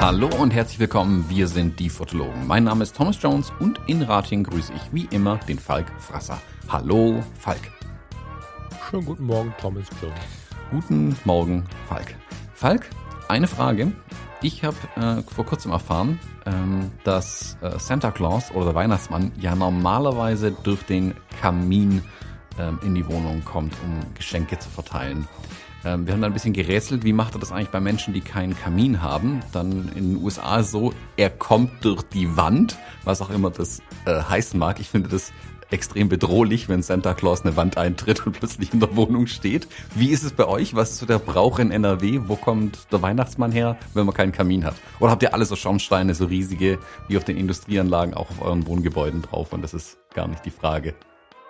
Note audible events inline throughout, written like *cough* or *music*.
Hallo und herzlich willkommen, wir sind die Fotologen. Mein Name ist Thomas Jones und in Ratingen grüße ich wie immer den Falk Frasser. Hallo Falk. Schönen guten Morgen, Thomas Jones. Guten Morgen, Falk. Falk, eine Frage. Ich habe äh, vor kurzem erfahren, ähm, dass äh, Santa Claus oder der Weihnachtsmann ja normalerweise durch den Kamin ähm, in die Wohnung kommt, um Geschenke zu verteilen. Ähm, wir haben da ein bisschen gerätselt, wie macht er das eigentlich bei Menschen, die keinen Kamin haben? Dann in den USA so, er kommt durch die Wand, was auch immer das äh, heißen mag. Ich finde das extrem bedrohlich, wenn Santa Claus eine Wand eintritt und plötzlich in der Wohnung steht. Wie ist es bei euch? Was ist so der Brauch in NRW? Wo kommt der Weihnachtsmann her, wenn man keinen Kamin hat? Oder habt ihr alle so Schornsteine, so riesige, wie auf den Industrieanlagen, auch auf euren Wohngebäuden drauf? Und das ist gar nicht die Frage.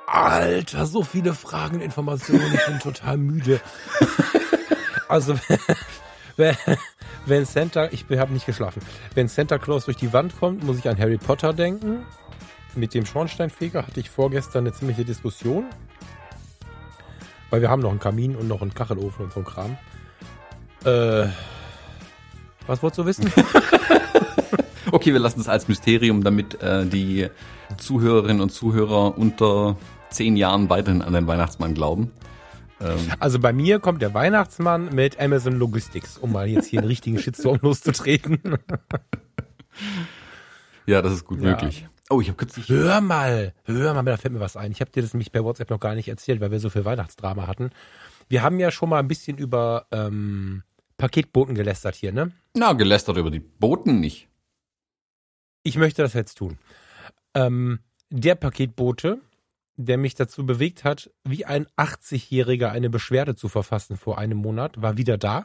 Alter, so viele Fragen, Informationen, ich bin *laughs* total müde. Also, wenn, wenn Santa, ich habe nicht geschlafen, wenn Santa Claus durch die Wand kommt, muss ich an Harry Potter denken. Mit dem Schornsteinfeger hatte ich vorgestern eine ziemliche Diskussion. Weil wir haben noch einen Kamin und noch einen Kachelofen und so ein Kram. Äh, was wolltest du wissen? *laughs* okay, wir lassen es als Mysterium, damit äh, die Zuhörerinnen und Zuhörer unter zehn Jahren weiterhin an den Weihnachtsmann glauben. Ähm. Also bei mir kommt der Weihnachtsmann mit Amazon Logistics, um mal jetzt hier einen richtigen Shitstorm *laughs* loszutreten. ja, das ist gut ja. möglich. Oh, ich habe kürzlich. Hör mal, hör mal, da fällt mir was ein. Ich habe dir das nämlich per WhatsApp noch gar nicht erzählt, weil wir so viel Weihnachtsdrama hatten. Wir haben ja schon mal ein bisschen über ähm, Paketboten gelästert hier, ne? Na, gelästert über die Boten nicht. Ich möchte das jetzt tun. Ähm, der Paketbote, der mich dazu bewegt hat, wie ein 80-Jähriger eine Beschwerde zu verfassen vor einem Monat, war wieder da,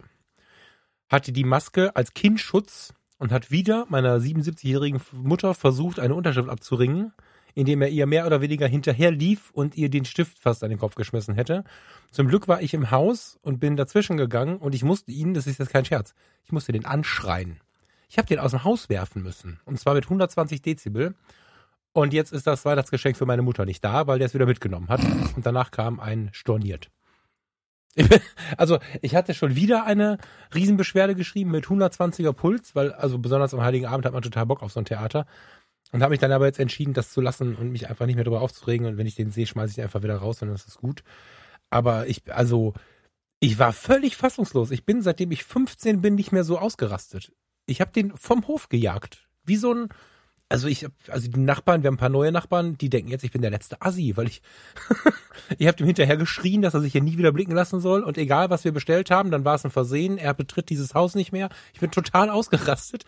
hatte die Maske als Kindschutz und hat wieder meiner 77-jährigen Mutter versucht, eine Unterschrift abzuringen, indem er ihr mehr oder weniger hinterher lief und ihr den Stift fast an den Kopf geschmissen hätte. Zum Glück war ich im Haus und bin dazwischen gegangen und ich musste ihn, das ist jetzt kein Scherz, ich musste den anschreien. Ich habe den aus dem Haus werfen müssen. Und zwar mit 120 Dezibel. Und jetzt ist das Weihnachtsgeschenk für meine Mutter nicht da, weil der es wieder mitgenommen hat. Und danach kam ein Storniert. *laughs* also ich hatte schon wieder eine Riesenbeschwerde geschrieben mit 120er Puls, weil also besonders am Heiligen Abend hat man total Bock auf so ein Theater. Und habe mich dann aber jetzt entschieden, das zu lassen und mich einfach nicht mehr darüber aufzuregen. Und wenn ich den sehe, schmeiße ich den einfach wieder raus und das ist gut. Aber ich, also, ich war völlig fassungslos. Ich bin, seitdem ich 15 bin, nicht mehr so ausgerastet. Ich habe den vom Hof gejagt. Wie so ein, also ich, also die Nachbarn, wir haben ein paar neue Nachbarn, die denken jetzt, ich bin der letzte Assi, weil ich, *laughs* ich habe dem hinterher geschrien, dass er sich hier nie wieder blicken lassen soll und egal, was wir bestellt haben, dann war es ein Versehen, er betritt dieses Haus nicht mehr. Ich bin total ausgerastet,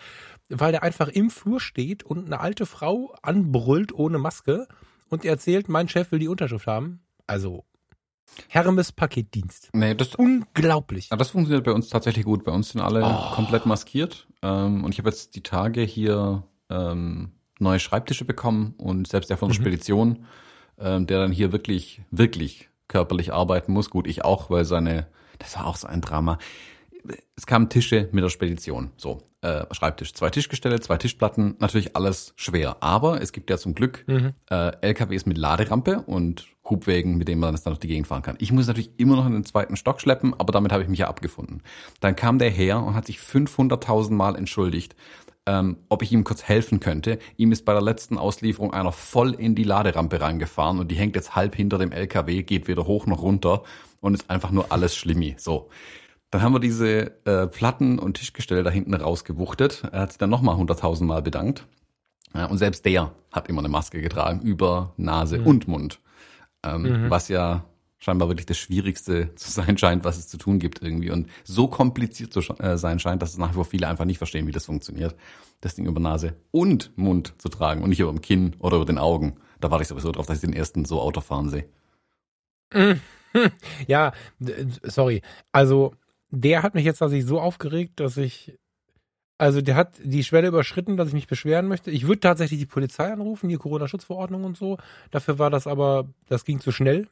weil der einfach im Flur steht und eine alte Frau anbrüllt ohne Maske und er erzählt, mein Chef will die Unterschrift haben. Also Hermes Paketdienst. Nee, das unglaublich. Ja, das funktioniert bei uns tatsächlich gut. Bei uns sind alle oh. komplett maskiert. Ähm, und ich habe jetzt die Tage hier ähm, neue Schreibtische bekommen und selbst der von der mhm. Spedition, ähm, der dann hier wirklich, wirklich körperlich arbeiten muss. Gut, ich auch, weil seine, das war auch so ein Drama. Es kamen Tische mit der Spedition. So, äh, Schreibtisch, zwei Tischgestelle, zwei Tischplatten, natürlich alles schwer. Aber es gibt ja zum Glück mhm. äh, LKWs mit Laderampe und Hubwägen, mit denen man dann durch die Gegend fahren kann. Ich muss natürlich immer noch in den zweiten Stock schleppen, aber damit habe ich mich ja abgefunden. Dann kam der her und hat sich 500.000 Mal entschuldigt, ähm, ob ich ihm kurz helfen könnte. Ihm ist bei der letzten Auslieferung einer voll in die Laderampe reingefahren und die hängt jetzt halb hinter dem LKW, geht weder hoch noch runter und ist einfach nur alles schlimmi. So. Dann haben wir diese äh, Platten und Tischgestelle da hinten rausgewuchtet. Er hat sich dann nochmal 100.000 Mal bedankt. Ja, und selbst der hat immer eine Maske getragen über Nase mhm. und Mund. Ähm, mhm. Was ja scheinbar wirklich das Schwierigste *laughs* zu sein scheint, was es zu tun gibt irgendwie. Und so kompliziert zu äh, sein scheint, dass es nach wie vor viele einfach nicht verstehen, wie das funktioniert, das Ding über Nase und Mund zu tragen und nicht über dem Kinn oder über den Augen. Da warte ich sowieso drauf, dass ich den ersten so Auto fahren sehe. *laughs* Ja, sorry. Also, der hat mich jetzt tatsächlich so aufgeregt, dass ich also der hat die Schwelle überschritten, dass ich mich beschweren möchte. Ich würde tatsächlich die Polizei anrufen, die Corona-Schutzverordnung und so. Dafür war das aber, das ging zu schnell.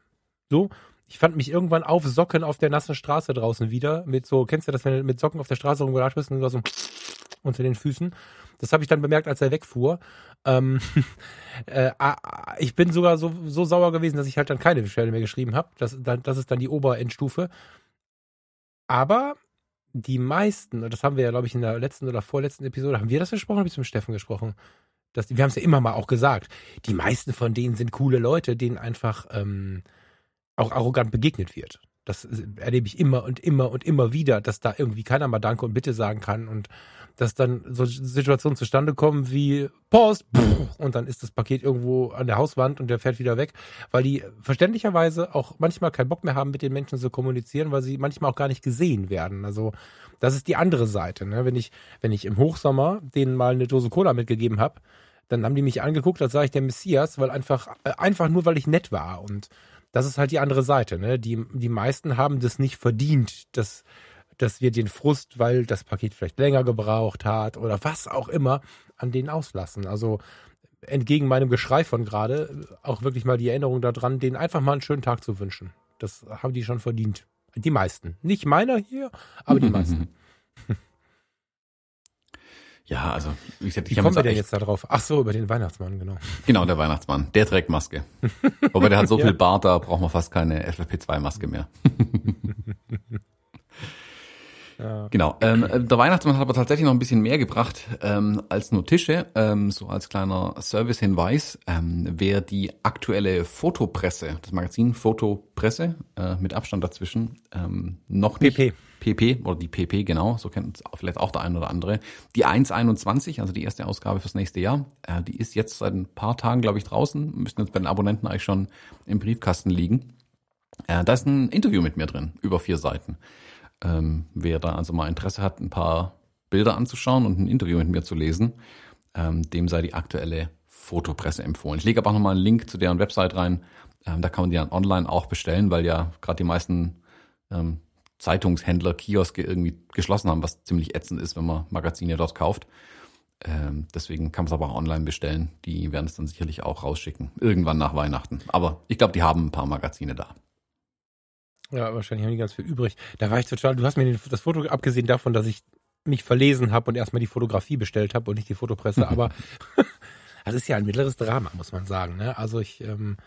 So. Ich fand mich irgendwann auf Socken auf der nassen Straße draußen wieder. Mit so, kennst du das, wenn du mit Socken auf der Straße rumgelatscht bist und du so *laughs* unter den Füßen. Das habe ich dann bemerkt, als er wegfuhr. Ähm, *laughs* äh, ich bin sogar so, so sauer gewesen, dass ich halt dann keine Beschwerde mehr geschrieben habe. Das, das ist dann die Oberendstufe. Aber die meisten, und das haben wir ja, glaube ich, in der letzten oder vorletzten Episode, haben wir das gesprochen, habe ich mit Steffen gesprochen? Das, wir haben es ja immer mal auch gesagt. Die meisten von denen sind coole Leute, denen einfach ähm, auch arrogant begegnet wird. Das erlebe ich immer und immer und immer wieder, dass da irgendwie keiner mal Danke und Bitte sagen kann und dass dann so Situationen zustande kommen wie Post und dann ist das Paket irgendwo an der Hauswand und der fährt wieder weg, weil die verständlicherweise auch manchmal keinen Bock mehr haben, mit den Menschen zu kommunizieren, weil sie manchmal auch gar nicht gesehen werden. Also das ist die andere Seite. Ne? Wenn ich, wenn ich im Hochsommer denen mal eine Dose Cola mitgegeben habe, dann haben die mich angeguckt, als sei ich der Messias, weil einfach, äh, einfach nur, weil ich nett war. Und das ist halt die andere Seite. Ne? Die, die meisten haben das nicht verdient, dass dass wir den Frust, weil das Paket vielleicht länger gebraucht hat oder was auch immer, an denen auslassen. Also entgegen meinem Geschrei von gerade auch wirklich mal die Erinnerung daran, denen einfach mal einen schönen Tag zu wünschen. Das haben die schon verdient. Die meisten. Nicht meiner hier, aber die meisten. *laughs* Ja, also wie gesagt, ich Wie kommen wir denn jetzt da drauf? Ach so, über den Weihnachtsmann, genau. Genau, der Weihnachtsmann. Der trägt Maske. Aber der hat so *laughs* ja. viel Bart, da braucht man fast keine FFP2-Maske mehr. *laughs* Ja. Genau. Ähm, äh, der Weihnachtsmann hat aber tatsächlich noch ein bisschen mehr gebracht ähm, als nur Tische. Ähm, so als kleiner Service-Hinweis. Ähm, wer die aktuelle Fotopresse, das Magazin Fotopresse äh, mit Abstand dazwischen, ähm, noch nicht. PP. Oder die PP, genau, so kennt es vielleicht auch der ein oder andere. Die 1.21, also die erste Ausgabe fürs nächste Jahr, äh, die ist jetzt seit ein paar Tagen, glaube ich, draußen. Müssten jetzt bei den Abonnenten eigentlich schon im Briefkasten liegen. Äh, da ist ein Interview mit mir drin, über vier Seiten. Ähm, wer da also mal Interesse hat, ein paar Bilder anzuschauen und ein Interview mit mir zu lesen, ähm, dem sei die aktuelle Fotopresse empfohlen. Ich lege aber auch nochmal einen Link zu deren Website rein. Ähm, da kann man die dann online auch bestellen, weil ja gerade die meisten ähm, Zeitungshändler, Kioske irgendwie geschlossen haben, was ziemlich ätzend ist, wenn man Magazine dort kauft. Ähm, deswegen kann man es aber auch online bestellen. Die werden es dann sicherlich auch rausschicken. Irgendwann nach Weihnachten. Aber ich glaube, die haben ein paar Magazine da. Ja, wahrscheinlich haben die ganz viel übrig. Da war ich total, du hast mir das Foto, abgesehen davon, dass ich mich verlesen habe und erstmal die Fotografie bestellt habe und nicht die Fotopresse, *laughs* aber *laughs* das ist ja ein mittleres Drama, muss man sagen. Ne? Also ich, ähm,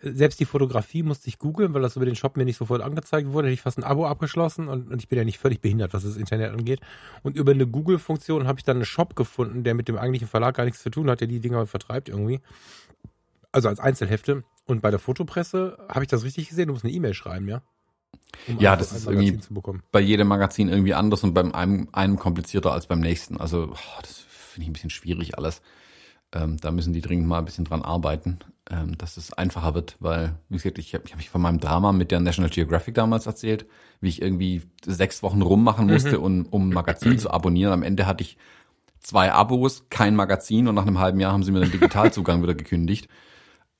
selbst die Fotografie musste ich googeln, weil das über den Shop mir nicht sofort angezeigt wurde. Hätte ich fast ein Abo abgeschlossen und, und ich bin ja nicht völlig behindert, was das Internet angeht. Und über eine Google-Funktion habe ich dann einen Shop gefunden, der mit dem eigentlichen Verlag gar nichts zu tun hat, der die Dinger vertreibt irgendwie. Also als Einzelhefte. Und bei der Fotopresse habe ich das richtig gesehen, du musst eine E-Mail schreiben, ja? Um ja, das ist irgendwie bei jedem Magazin irgendwie anders und beim einem, einem komplizierter als beim nächsten. Also oh, das finde ich ein bisschen schwierig alles. Ähm, da müssen die dringend mal ein bisschen dran arbeiten, ähm, dass es einfacher wird, weil, wie gesagt, ich habe ich hab mich von meinem Drama mit der National Geographic damals erzählt, wie ich irgendwie sechs Wochen rummachen mhm. musste, mhm. um, um ein Magazin zu abonnieren. Am Ende hatte ich zwei Abos, kein Magazin und nach einem halben Jahr haben sie mir den Digitalzugang wieder gekündigt.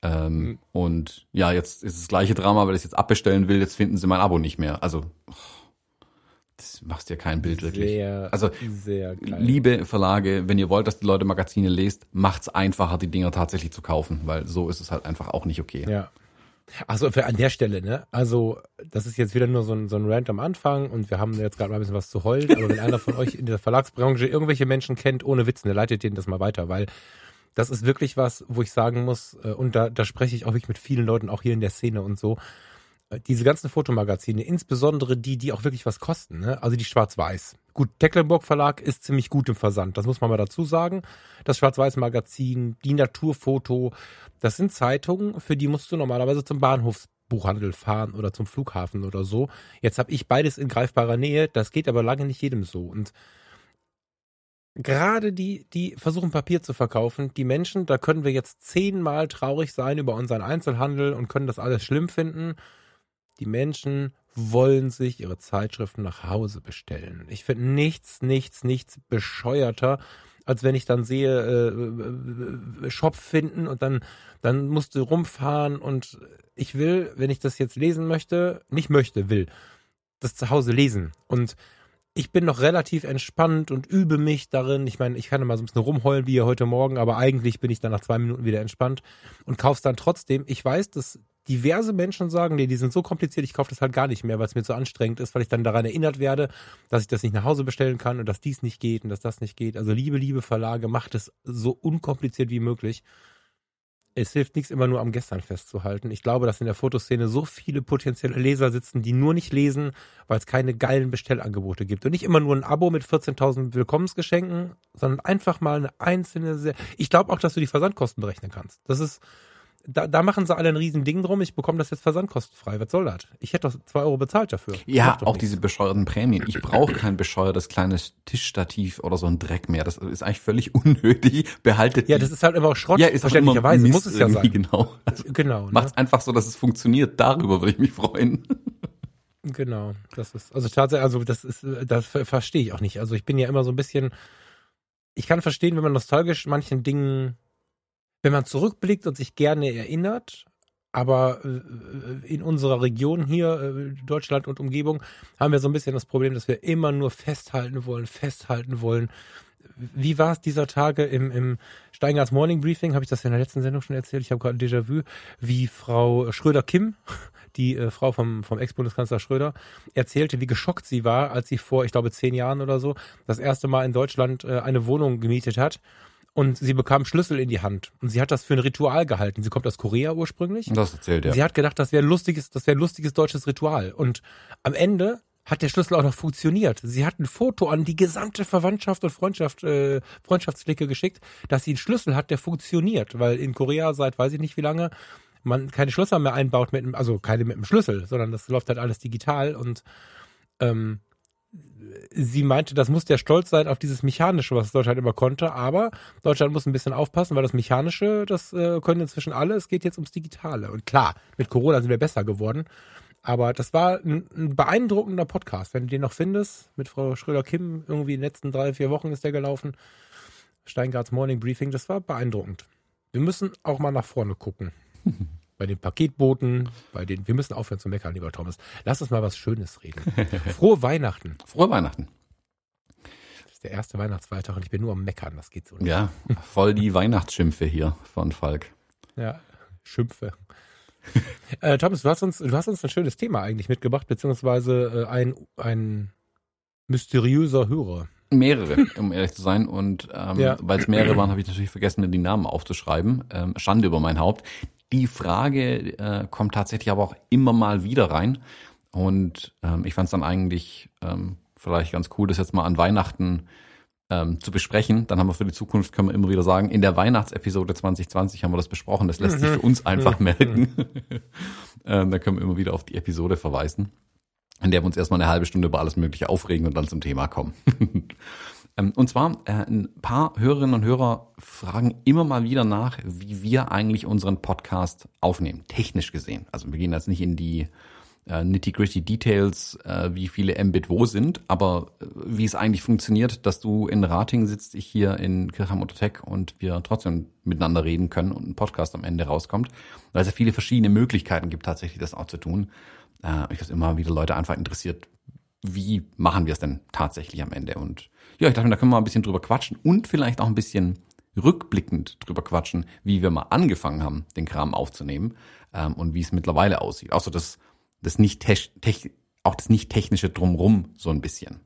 Ähm, mhm. Und ja, jetzt ist das gleiche Drama, weil ich es jetzt abbestellen will, jetzt finden sie mein Abo nicht mehr. Also, oh, das machst dir kein Bild wirklich. Sehr, also, sehr geil. liebe Verlage, wenn ihr wollt, dass die Leute Magazine lest, macht's einfacher, die Dinger tatsächlich zu kaufen, weil so ist es halt einfach auch nicht okay. Ja. Achso, für an der Stelle, ne? Also, das ist jetzt wieder nur so ein, so ein Rant am Anfang und wir haben jetzt gerade mal ein bisschen was zu heulen, aber wenn einer von euch in der Verlagsbranche irgendwelche Menschen kennt, ohne Witz, ne, leitet denen das mal weiter, weil das ist wirklich was, wo ich sagen muss, äh, und da, da spreche ich auch wirklich mit vielen Leuten, auch hier in der Szene und so, diese ganzen Fotomagazine, insbesondere die, die auch wirklich was kosten, ne? also die Schwarz-Weiß. Gut, Tecklenburg Verlag ist ziemlich gut im Versand, das muss man mal dazu sagen. Das Schwarz-Weiß-Magazin, die Naturfoto, das sind Zeitungen, für die musst du normalerweise zum Bahnhofsbuchhandel fahren oder zum Flughafen oder so. Jetzt habe ich beides in greifbarer Nähe, das geht aber lange nicht jedem so. Und gerade die, die versuchen Papier zu verkaufen, die Menschen, da können wir jetzt zehnmal traurig sein über unseren Einzelhandel und können das alles schlimm finden. Die Menschen wollen sich ihre Zeitschriften nach Hause bestellen. Ich finde nichts, nichts, nichts bescheuerter, als wenn ich dann sehe, äh, äh, Shop finden und dann, dann musst du rumfahren und ich will, wenn ich das jetzt lesen möchte, nicht möchte, will, das zu Hause lesen. Und ich bin noch relativ entspannt und übe mich darin. Ich meine, ich kann immer so ein bisschen rumheulen wie hier heute Morgen, aber eigentlich bin ich dann nach zwei Minuten wieder entspannt und kauf's dann trotzdem. Ich weiß, dass diverse Menschen sagen, nee, die sind so kompliziert, ich kaufe das halt gar nicht mehr, weil es mir zu anstrengend ist, weil ich dann daran erinnert werde, dass ich das nicht nach Hause bestellen kann und dass dies nicht geht und dass das nicht geht. Also liebe, liebe Verlage, macht es so unkompliziert wie möglich. Es hilft nichts, immer nur am Gestern festzuhalten. Ich glaube, dass in der Fotoszene so viele potenzielle Leser sitzen, die nur nicht lesen, weil es keine geilen Bestellangebote gibt. Und nicht immer nur ein Abo mit 14.000 Willkommensgeschenken, sondern einfach mal eine einzelne. Ich glaube auch, dass du die Versandkosten berechnen kannst. Das ist da, da machen sie alle ein riesen Ding drum, ich bekomme das jetzt versandkostenfrei. Was soll das? Ich hätte doch zwei Euro bezahlt dafür. Ja, auch nichts. diese bescheuerten Prämien. Ich brauche kein bescheuertes kleines Tischstativ oder so ein Dreck mehr. Das ist eigentlich völlig *laughs* unnötig. Behaltet Ja, das ist halt immer auch Schrott. Ja, ist verständlicherweise muss es ja sein. Genau. Genau. Ne? Macht's einfach so, dass es funktioniert. Darüber würde ich mich freuen. *laughs* Genau, das ist also tatsächlich, also das ist, das verstehe ich auch nicht. Also ich bin ja immer so ein bisschen, ich kann verstehen, wenn man nostalgisch manchen Dingen wenn man zurückblickt und sich gerne erinnert, aber äh, in unserer Region hier, äh, Deutschland und Umgebung, haben wir so ein bisschen das Problem, dass wir immer nur festhalten wollen, festhalten wollen. Wie war es dieser Tage im, im Steingarts Morning Briefing? Habe ich das in der letzten Sendung schon erzählt? Ich habe gerade ein Déjà-vu, wie Frau Schröder-Kim, die äh, Frau vom, vom Ex-Bundeskanzler Schröder, erzählte, wie geschockt sie war, als sie vor, ich glaube, zehn Jahren oder so, das erste Mal in Deutschland äh, eine Wohnung gemietet hat und sie bekam Schlüssel in die Hand und sie hat das für ein Ritual gehalten. Sie kommt aus Korea ursprünglich. Das erzählt ja. Sie hat gedacht, das wäre ein lustiges, das wäre ein lustiges deutsches Ritual und am Ende hat der Schlüssel auch noch funktioniert. Sie hat ein Foto an die gesamte Verwandtschaft und Freundschaft, äh, Freundschaftsklicke geschickt, dass sie einen Schlüssel hat, der funktioniert, weil in Korea seit weiß ich nicht wie lange man keine Schlösser mehr einbaut mit, also keine mit dem Schlüssel, sondern das läuft halt alles digital und ähm, sie meinte, das muss der Stolz sein auf dieses Mechanische, was Deutschland immer konnte, aber Deutschland muss ein bisschen aufpassen, weil das Mechanische, das äh, können inzwischen alle, es geht jetzt ums Digitale. Und klar, mit Corona sind wir besser geworden, aber das war ein, ein beeindruckender Podcast, wenn du den noch findest, mit Frau Schröder-Kim, irgendwie in den letzten drei, vier Wochen ist der gelaufen, Steingarts Morning Briefing, das war beeindruckend. Wir müssen auch mal nach vorne gucken. *laughs* bei den Paketboten, bei den, wir müssen aufhören zu meckern, lieber Thomas. Lass uns mal was Schönes reden. *laughs* Frohe Weihnachten. Frohe Weihnachten. Das ist der erste Weihnachtsfeiertag und ich bin nur am Meckern, das geht so nicht. Ja, voll die Weihnachtsschimpfe hier von Falk. Ja, Schimpfe. *laughs* äh, Thomas, du hast uns, du hast uns ein schönes Thema eigentlich mitgebracht, beziehungsweise äh, ein, ein mysteriöser Hörer. Mehrere, um ehrlich zu sein. Und ähm, ja. weil es mehrere waren, habe ich natürlich vergessen, die Namen aufzuschreiben. Ähm, Schande über mein Haupt. Die Frage äh, kommt tatsächlich aber auch immer mal wieder rein. Und ähm, ich fand es dann eigentlich ähm, vielleicht ganz cool, das jetzt mal an Weihnachten ähm, zu besprechen. Dann haben wir für die Zukunft, können wir immer wieder sagen, in der Weihnachtsepisode 2020 haben wir das besprochen. Das lässt sich für uns *laughs* einfach mhm. merken. *laughs* ähm, da können wir immer wieder auf die Episode verweisen, in der wir uns erstmal eine halbe Stunde über alles Mögliche aufregen und dann zum Thema kommen. *laughs* Ähm, und zwar, äh, ein paar Hörerinnen und Hörer fragen immer mal wieder nach, wie wir eigentlich unseren Podcast aufnehmen, technisch gesehen. Also wir gehen jetzt nicht in die äh, nitty-gritty Details, äh, wie viele Mbit wo sind, aber äh, wie es eigentlich funktioniert, dass du in Rating sitzt, ich hier in Kirchheim unter Tech und wir trotzdem miteinander reden können und ein Podcast am Ende rauskommt, weil es ja viele verschiedene Möglichkeiten gibt, tatsächlich das auch zu tun. Äh, ich weiß immer wieder Leute einfach interessiert, wie machen wir es denn tatsächlich am Ende und ja, ich dachte, da können wir mal ein bisschen drüber quatschen und vielleicht auch ein bisschen rückblickend drüber quatschen, wie wir mal angefangen haben, den Kram aufzunehmen ähm, und wie es mittlerweile aussieht. Außer das, das nicht auch das nicht technische drumrum so ein bisschen.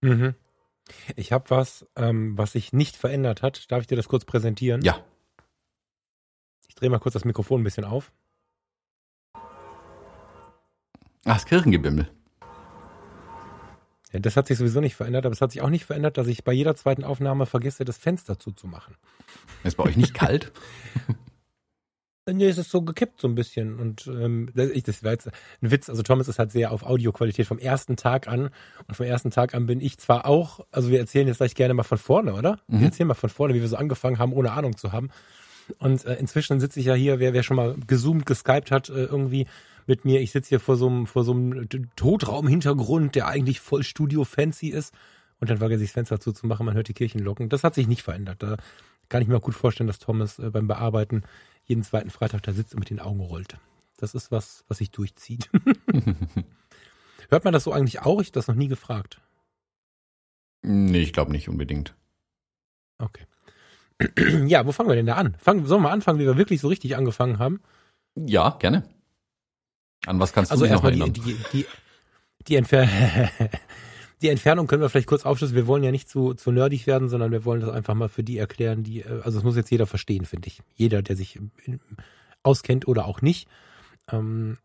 Mhm. Ich habe was, ähm, was sich nicht verändert hat. Darf ich dir das kurz präsentieren? Ja. Ich drehe mal kurz das Mikrofon ein bisschen auf. Ach, das Kirchengebimmel. Ja, das hat sich sowieso nicht verändert, aber es hat sich auch nicht verändert, dass ich bei jeder zweiten Aufnahme vergesse, das Fenster zuzumachen. Ist bei euch nicht kalt? *laughs* nee, es ist so gekippt so ein bisschen. Und ähm, das, ich, das war jetzt ein Witz. Also Thomas ist halt sehr auf Audioqualität vom ersten Tag an. Und vom ersten Tag an bin ich zwar auch, also wir erzählen jetzt vielleicht gerne mal von vorne, oder? Mhm. Wir erzählen mal von vorne, wie wir so angefangen haben, ohne Ahnung zu haben. Und äh, inzwischen sitze ich ja hier, wer, wer schon mal gezoomt, geskypt hat, äh, irgendwie mit mir. Ich sitze hier vor so einem, vor so einem Totraumhintergrund, der eigentlich voll Studio-fancy ist. Und dann vergesse ich das Fenster zuzumachen, man hört die Kirchenlocken. Das hat sich nicht verändert. Da kann ich mir auch gut vorstellen, dass Thomas äh, beim Bearbeiten jeden zweiten Freitag da sitzt und mit den Augen rollt. Das ist was, was sich durchzieht. *laughs* Hört man das so eigentlich auch? Ich habe das noch nie gefragt. Nee, ich glaube nicht unbedingt. Okay. *clears throat* ja, wo fangen wir denn da an? Fangen, sollen wir mal anfangen, wie wir wirklich so richtig angefangen haben? Ja, gerne. An was kannst du also dich noch erinnern? die, die, die, die, Entfer *laughs* die Entfernung können wir vielleicht kurz aufschlüsseln. Wir wollen ja nicht zu, zu nerdig werden, sondern wir wollen das einfach mal für die erklären, die, äh, also das muss jetzt jeder verstehen, finde ich. Jeder, der sich in- auskennt oder auch nicht. Ähm,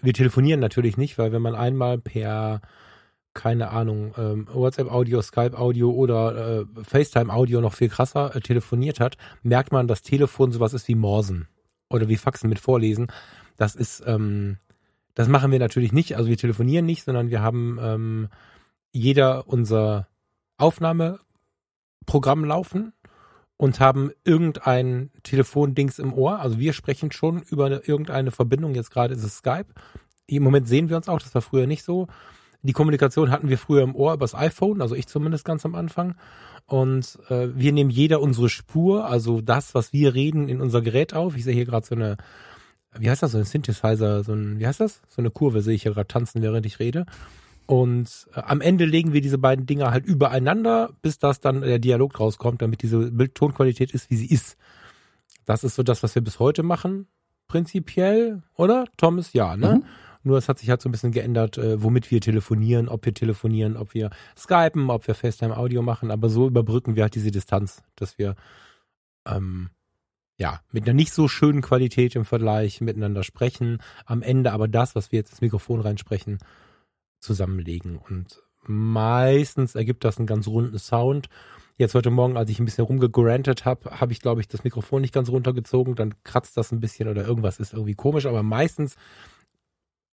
wir telefonieren natürlich nicht, weil wenn man einmal per, keine Ahnung, ähm, WhatsApp-Audio, Skype-Audio oder äh, FaceTime-Audio noch viel krasser äh, telefoniert hat, merkt man, dass Telefon sowas ist wie Morsen oder wie Faxen mit Vorlesen. Das ist, ähm, das machen wir natürlich nicht. Also wir telefonieren nicht, sondern wir haben ähm, jeder unser Aufnahmeprogramm laufen und haben irgendein Telefondings im Ohr. Also wir sprechen schon über eine, irgendeine Verbindung. Jetzt gerade ist es Skype. Im Moment sehen wir uns auch. Das war früher nicht so. Die Kommunikation hatten wir früher im Ohr übers iPhone, also ich zumindest ganz am Anfang. Und äh, wir nehmen jeder unsere Spur, also das, was wir reden, in unser Gerät auf. Ich sehe hier gerade so eine, wie heißt das, so ein Synthesizer, so ein, wie heißt das? So eine Kurve sehe ich hier gerade tanzen, während ich rede. Und äh, am Ende legen wir diese beiden Dinger halt übereinander, bis das dann der Dialog rauskommt, damit diese Bild-Tonqualität ist, wie sie ist. Das ist so das, was wir bis heute machen, prinzipiell, oder? Thomas, ja, ne? Mhm. Nur es hat sich halt so ein bisschen geändert, äh, womit wir telefonieren, ob wir telefonieren, ob wir skypen, ob wir FaceTime-Audio machen, aber so überbrücken wir halt diese Distanz, dass wir ähm, ja mit einer nicht so schönen Qualität im Vergleich miteinander sprechen, am Ende aber das, was wir jetzt ins Mikrofon reinsprechen, zusammenlegen. Und meistens ergibt das einen ganz runden Sound. Jetzt heute Morgen, als ich ein bisschen rumgegrantet habe, habe ich, glaube ich, das Mikrofon nicht ganz runtergezogen, dann kratzt das ein bisschen oder irgendwas ist irgendwie komisch, aber meistens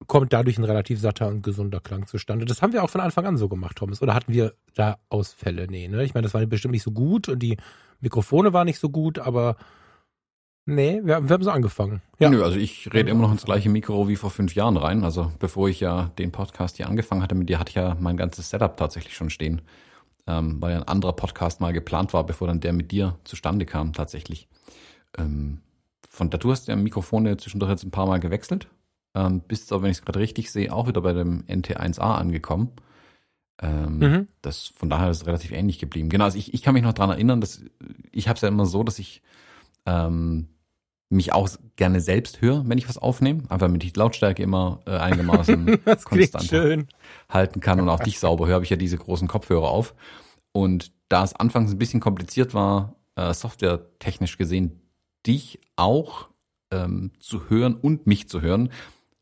kommt dadurch ein relativ satter und gesunder Klang zustande. Das haben wir auch von Anfang an so gemacht, Thomas. Oder hatten wir da Ausfälle? Nee, ne? Ich meine, das war bestimmt nicht so gut und die Mikrofone waren nicht so gut, aber nee, wir, haben- wir haben so angefangen. Ja. Nö, also ich rede immer noch ins gleiche Mikro wie vor fünf Jahren rein. Also bevor ich ja den Podcast hier angefangen hatte mit dir, hatte ich ja mein ganzes Setup tatsächlich schon stehen. Ähm, weil ja ein anderer Podcast mal geplant war, bevor dann der mit dir zustande kam tatsächlich. Ähm, von da du hast ja Mikrofone zwischendurch jetzt ein paar Mal gewechselt. Ähm, bist aber, wenn ich es gerade richtig sehe, auch wieder bei dem NT1A angekommen. Ähm, Mhm. das von daher ist es relativ ähnlich geblieben. Genau, also ich, ich kann mich noch dran erinnern, dass ich habe es ja immer so, dass ich ähm, mich auch gerne selbst höre, wenn ich was aufnehme, einfach damit ich die Lautstärke immer äh, einigermaßen *laughs* konstant schön. halten kann und auch dich sauber höre, habe ich ja diese großen Kopfhörer auf. Und da es anfangs ein bisschen kompliziert war, äh, softwaretechnisch gesehen, dich auch ähm, zu hören und mich zu hören,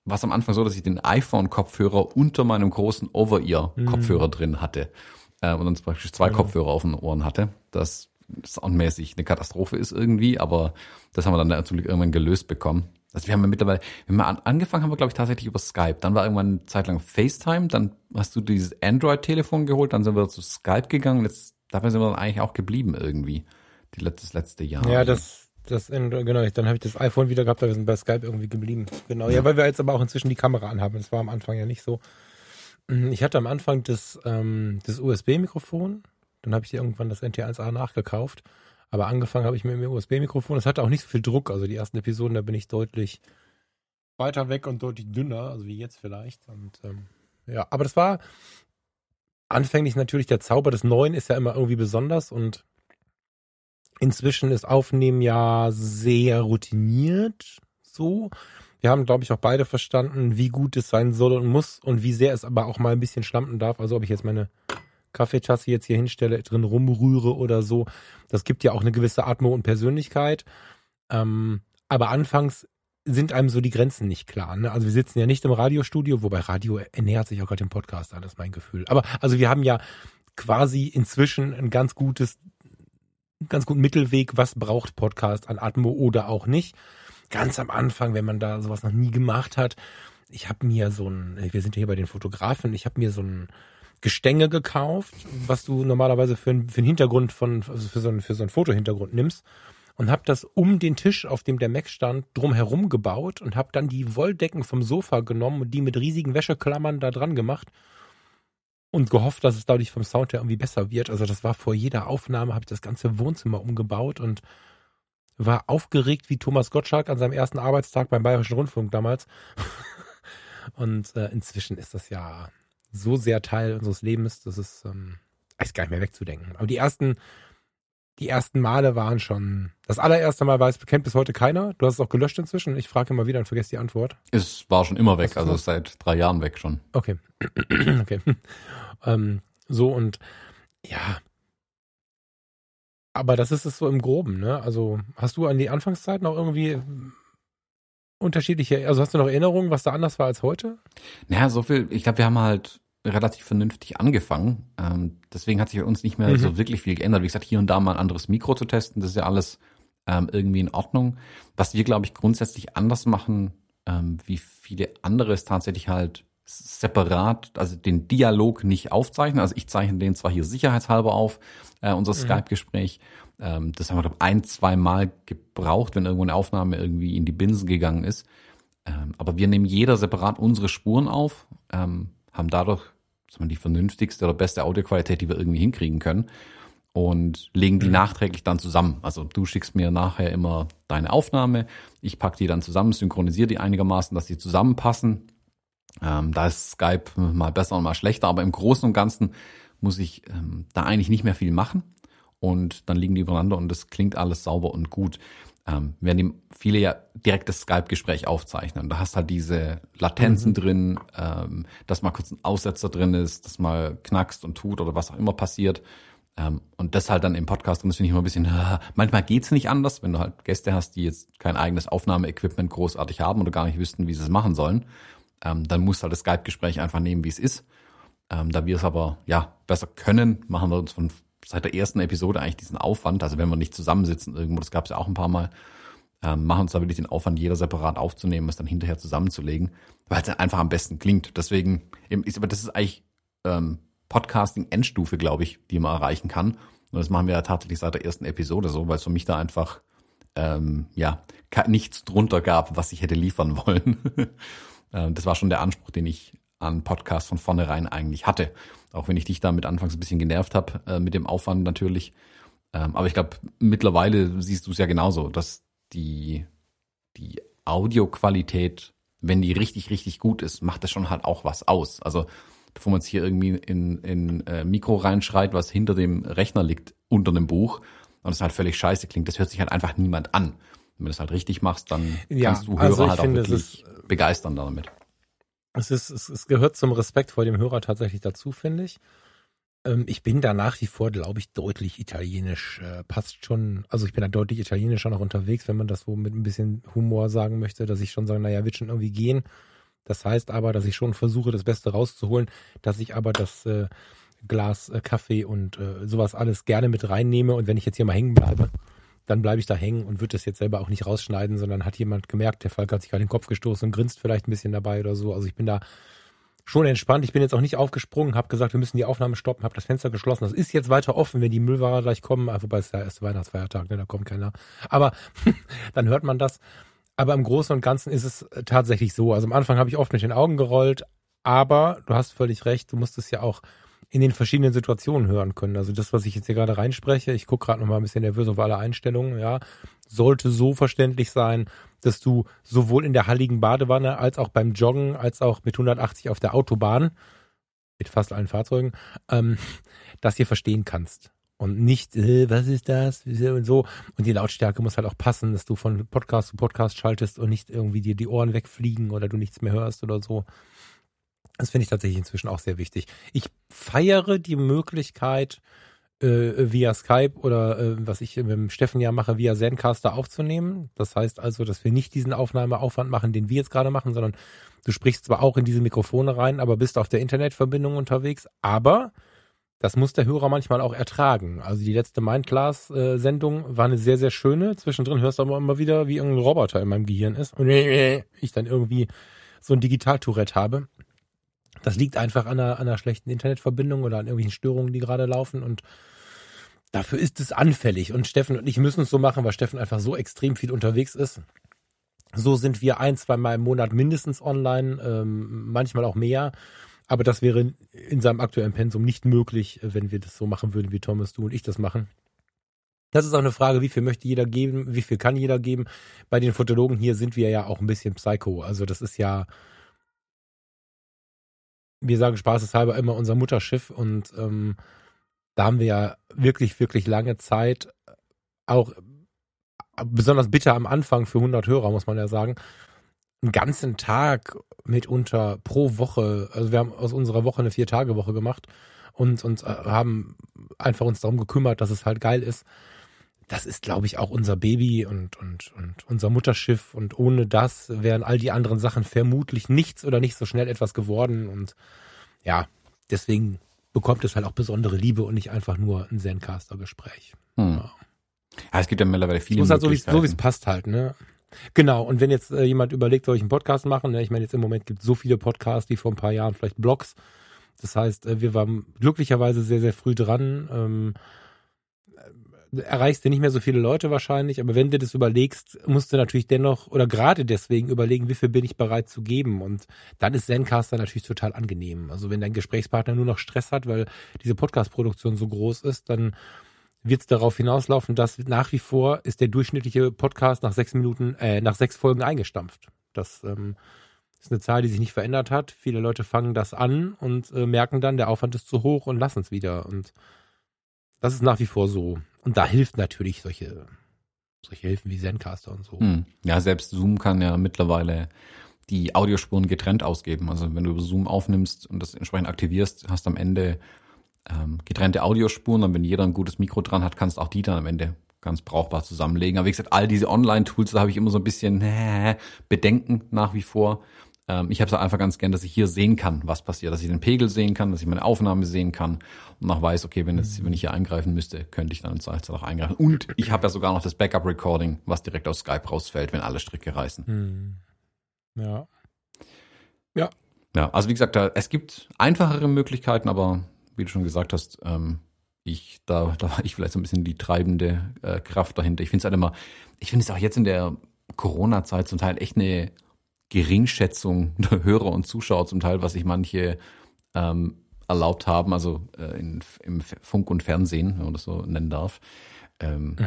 war es am Anfang so, dass ich den iPhone-Kopfhörer unter meinem großen Over-Ear-Kopfhörer drin hatte. Äh, und dann praktisch zwei Genau. Kopfhörer auf den Ohren hatte. Das soundmäßig eine Katastrophe ist irgendwie, aber das haben wir dann natürlich irgendwann gelöst bekommen. Also wir haben ja mittlerweile, wenn wir an, angefangen haben wir, glaube ich, tatsächlich über Skype. Dann war irgendwann eine Zeit lang FaceTime, dann hast du dieses Android-Telefon geholt, dann sind wir zu Skype gegangen. Jetzt, dabei sind wir dann eigentlich auch geblieben irgendwie. Die letztes, letzte Jahr. Ja, das, das, genau, dann habe ich das iPhone wieder gehabt, aber wir sind bei Skype irgendwie geblieben. Genau, ja, weil wir jetzt aber auch inzwischen die Kamera anhaben. Das war am Anfang ja nicht so. Ich hatte am Anfang das, ähm, das USB-Mikrofon, dann habe ich irgendwann das NT1A nachgekauft. Aber angefangen habe ich mit dem USB-Mikrofon. Das hatte auch nicht so viel Druck. Also die ersten Episoden, da bin ich deutlich weiter weg und deutlich dünner, also wie jetzt vielleicht. Und ähm, ja, aber das war anfänglich natürlich der Zauber des Neuen ist ja immer irgendwie besonders und inzwischen ist Aufnehmen ja sehr routiniert so. Wir haben, glaube ich, auch beide verstanden, wie gut es sein soll und muss und wie sehr es aber auch mal ein bisschen schlampen darf. Also ob ich jetzt meine Kaffeetasse jetzt hier hinstelle, drin rumrühre oder so. Das gibt ja auch eine gewisse Atmo und Persönlichkeit. Ähm, aber anfangs sind einem so die Grenzen nicht klar. Ne? Also wir sitzen ja nicht im Radiostudio, wobei Radio ernährt sich auch gerade dem Podcast an, ist mein Gefühl. Aber also wir haben ja quasi inzwischen ein ganz gutes, ganz guten Mittelweg, was braucht Podcast an Atmo oder auch nicht. Ganz am Anfang, wenn man da sowas noch nie gemacht hat, ich habe mir so ein, wir sind ja hier bei den Fotografen, ich habe mir so ein Gestänge gekauft, was du normalerweise für, ein, für einen Hintergrund von, also für so einen, für so einen Fotohintergrund nimmst und habe das um den Tisch, auf dem der Mac stand, drumherum gebaut und habe dann die Wolldecken vom Sofa genommen und die mit riesigen Wäscheklammern da dran gemacht und gehofft, dass es dadurch vom Sound her irgendwie besser wird. Also das war vor jeder Aufnahme, habe ich das ganze Wohnzimmer umgebaut und war aufgeregt wie Thomas Gottschalk an seinem ersten Arbeitstag beim Bayerischen Rundfunk damals. *laughs* und äh, inzwischen ist das ja so sehr Teil unseres Lebens, dass es ähm, ist gar nicht mehr wegzudenken. Aber die ersten die ersten Male waren schon. Das allererste Mal weiß kennt bis heute keiner. Du hast es auch gelöscht inzwischen. Ich frage immer wieder und vergesse die Antwort. Es war schon immer weg, also seit drei Jahren weg schon. Okay. *clears throat* okay. ähm, so und ja. Aber das ist es so im Groben, ne? Also hast du an die Anfangszeit noch irgendwie unterschiedliche, also hast du noch Erinnerungen, was da anders war als heute? Naja, so viel, ich glaube, wir haben halt relativ vernünftig angefangen. Ähm, deswegen hat sich bei uns nicht mehr mhm. so wirklich viel geändert. Wie gesagt, hier und da mal ein anderes Mikro zu testen, das ist ja alles ähm, irgendwie in Ordnung. Was wir, glaube ich, grundsätzlich anders machen, ähm, wie viele andere, ist tatsächlich halt separat, also den Dialog nicht aufzeichnen. Also ich zeichne den zwar hier sicherheitshalber auf, äh, unser mhm. Skype-Gespräch. Ähm, das haben wir, glaube ein, zwei Mal gebraucht, wenn irgendwo eine Aufnahme irgendwie in die Binsen gegangen ist. Ähm, aber wir nehmen jeder separat unsere Spuren auf, ähm, haben dadurch die vernünftigste oder beste Audioqualität, die wir irgendwie hinkriegen können und legen die mhm. nachträglich dann zusammen. Also du schickst mir nachher immer deine Aufnahme, ich pack die dann zusammen, synchronisiere die einigermaßen, dass die zusammenpassen. Ähm, da ist Skype mal besser und mal schlechter, aber im Großen und Ganzen muss ich ähm, da eigentlich nicht mehr viel machen und dann liegen die übereinander und das klingt alles sauber und gut ähm, werden viele ja direkt das Skype-Gespräch aufzeichnen. Da hast halt diese Latenzen mhm. drin, ähm, dass mal kurz ein Aussetzer drin ist, dass mal knackst und tut oder was auch immer passiert. Ähm, und das halt dann im Podcast drin, das finde ich immer ein bisschen, äh, *laughs* manchmal geht's nicht anders, wenn du halt Gäste hast, die jetzt kein eigenes Aufnahmeequipment großartig haben oder gar nicht wüssten, wie sie es machen sollen. Ähm, dann musst du halt das Skype-Gespräch einfach nehmen, wie es ist. Ähm, da wir es aber ja besser können, machen wir uns von seit der ersten Episode eigentlich diesen Aufwand, also wenn wir nicht zusammensitzen irgendwo, das gab es ja auch ein paar Mal, ähm, machen uns da wirklich den Aufwand, jeder separat aufzunehmen, es dann hinterher zusammenzulegen, weil es dann einfach am besten klingt. Deswegen ist, aber das ist eigentlich ähm, Podcasting-Endstufe, glaube ich, die man erreichen kann. Und das machen wir ja tatsächlich seit der ersten Episode so, weil es für mich da einfach ähm, ja nichts drunter gab, was ich hätte liefern wollen. *laughs* ähm, das war schon der Anspruch, den ich an Podcast von vornherein eigentlich hatte. Auch wenn ich dich damit anfangs ein bisschen genervt habe, äh, mit dem Aufwand natürlich. Ähm, aber ich glaube, mittlerweile siehst du es ja genauso, dass die, die Audioqualität, wenn die richtig, richtig gut ist, macht das schon halt auch was aus. Also bevor man es hier irgendwie in, in äh, Mikro reinschreit, was hinter dem Rechner liegt, unter einem Buch, und es halt völlig scheiße klingt, das hört sich halt einfach niemand an. Wenn du das halt richtig machst, dann ja, kannst du Hörer also halt auch wirklich begeistern damit. Es, ist, es, es gehört zum Respekt vor dem Hörer tatsächlich dazu, finde ich. Ähm, ich bin da nach wie vor, glaube ich, deutlich italienisch. Äh, passt schon. Also ich bin da deutlich italienischer noch unterwegs, wenn man das so mit ein bisschen Humor sagen möchte, dass ich schon sage, naja, wird schon irgendwie gehen. Das heißt aber, dass ich schon versuche, das Beste rauszuholen, dass ich aber das äh, Glas äh, Kaffee und äh, sowas alles gerne mit reinnehme. Und wenn ich jetzt hier mal hängen bleibe, dann bleibe ich da hängen und würde das jetzt selber auch nicht rausschneiden, sondern hat jemand gemerkt, der Falk hat sich gerade den Kopf gestoßen und grinst vielleicht ein bisschen dabei oder so. Also ich bin da schon entspannt. Ich bin jetzt auch nicht aufgesprungen, habe gesagt, wir müssen die Aufnahme stoppen, habe das Fenster geschlossen. Das ist jetzt weiter offen, wenn die Müllware gleich kommen. Ah, wobei es der erste Weihnachtsfeiertag, ne, da kommt keiner. Aber *laughs* dann hört man das. Aber im Großen und Ganzen ist es tatsächlich so. Also am Anfang habe ich oft mit den Augen gerollt, aber du hast völlig recht, du musst es ja auch in den verschiedenen Situationen hören können. Also das, was ich jetzt hier gerade reinspreche, ich gucke gerade noch mal ein bisschen nervös auf alle Einstellungen, ja, sollte so verständlich sein, dass du sowohl in der halligen Badewanne als auch beim Joggen, als auch mit 180 auf der Autobahn, mit fast allen Fahrzeugen, ähm, das hier verstehen kannst. Und nicht, äh, was ist das? Und so. Und die Lautstärke muss halt auch passen, dass du von Podcast zu Podcast schaltest und nicht irgendwie dir die Ohren wegfliegen oder du nichts mehr hörst oder so. Das finde ich tatsächlich inzwischen auch sehr wichtig. Ich feiere die Möglichkeit, äh, via Skype oder äh, was ich mit dem Steffen ja mache, via Zencaster aufzunehmen. Das heißt also, dass wir nicht diesen Aufnahmeaufwand machen, den wir jetzt gerade machen, sondern du sprichst zwar auch in diese Mikrofone rein, aber bist auf der Internetverbindung unterwegs. Aber das muss der Hörer manchmal auch ertragen. Also die letzte Mindclass-Sendung war eine sehr, sehr schöne. Zwischendrin hörst du aber immer wieder, wie irgendein Roboter in meinem Gehirn ist und *laughs* ich dann irgendwie so ein Digital-Tourette habe. Das liegt einfach an einer, an einer schlechten Internetverbindung oder an irgendwelchen Störungen, die gerade laufen und dafür ist es anfällig. Und Steffen und ich müssen es so machen, weil Steffen einfach so extrem viel unterwegs ist. So sind wir ein, zwei Mal im Monat mindestens online, ähm, manchmal auch mehr. Aber das wäre in seinem aktuellen Pensum nicht möglich, wenn wir das so machen würden, wie Thomas, du und ich das machen. Das ist auch eine Frage, wie viel möchte jeder geben, wie viel kann jeder geben. Bei den Fotologen hier sind wir ja auch ein bisschen psycho. Also das ist ja, wir sagen spaßeshalber immer unser Mutterschiff und ähm, da haben wir ja wirklich, wirklich lange Zeit auch besonders bitter am Anfang für 100 Hörer, muss man ja sagen, einen ganzen Tag mitunter pro Woche, also wir haben aus unserer Woche eine Vier-Tage-Woche gemacht und, und äh, haben einfach uns darum gekümmert, dass es halt geil ist. Das ist, glaube ich, auch unser Baby und, und, und unser Mutterschiff. Und ohne das wären all die anderen Sachen vermutlich nichts oder nicht so schnell etwas geworden. Und ja, deswegen bekommt es halt auch besondere Liebe und nicht einfach nur ein Zencaster-Gespräch. Hm. Ja. ja. es gibt ja mittlerweile viele. Es halt so, wie so es passt halt, ne? Genau, und wenn jetzt äh, jemand überlegt, soll ich einen Podcast machen, ne? ich meine, jetzt im Moment gibt es so viele Podcasts, wie vor ein paar Jahren vielleicht Blogs. Das heißt, äh, wir waren glücklicherweise sehr, sehr früh dran. Ähm, äh, erreichst du nicht mehr so viele Leute wahrscheinlich, aber wenn du das überlegst, musst du natürlich dennoch oder gerade deswegen überlegen, wie viel bin ich bereit zu geben. Und dann ist Zencaster natürlich total angenehm. Also wenn dein Gesprächspartner nur noch Stress hat, weil diese Podcast-Produktion so groß ist, dann wird es darauf hinauslaufen, dass nach wie vor ist der durchschnittliche Podcast nach sechs Minuten, äh, nach sechs Folgen eingestampft. Das ähm, ist eine Zahl, die sich nicht verändert hat. Viele Leute fangen das an und äh, merken dann, der Aufwand ist zu hoch und lassen es wieder. Und das ist nach wie vor so. Und da hilft natürlich solche, solche Hilfen wie Zencaster und so. Hm. Ja, selbst Zoom kann ja mittlerweile die Audiospuren getrennt ausgeben. Also wenn du über Zoom aufnimmst und das entsprechend aktivierst, hast du am Ende ähm, getrennte Audiospuren und wenn jeder ein gutes Mikro dran hat, kannst auch die dann am Ende ganz brauchbar zusammenlegen. Aber wie gesagt, all diese Online-Tools, da habe ich immer so ein bisschen äh, *laughs* Bedenken nach wie vor. Ähm, ich habe es einfach ganz gern, dass ich hier sehen kann, was passiert, dass ich den Pegel sehen kann, dass ich meine Aufnahme sehen kann und auch weiß, okay, wenn jetzt, wenn ich hier eingreifen müsste, könnte ich dann im Zweifelsfall auch eingreifen. Und ich habe ja sogar noch das Backup-Recording, was direkt aus Skype rausfällt, wenn alle Stricke reißen. Hm. Ja. Ja. Ja, also wie gesagt, da, es gibt einfachere Möglichkeiten, aber wie du schon gesagt hast, ähm, ich, da, da war ich vielleicht so ein bisschen die treibende äh, Kraft dahinter. Ich finde es halt immer, ich finde es auch jetzt in der Corona-Zeit zum Teil echt eine Geringschätzung der Hörer und Zuschauer zum Teil, was sich manche ähm, erlaubt haben, also äh, in, im Funk und Fernsehen, wenn man das so nennen darf. Ähm,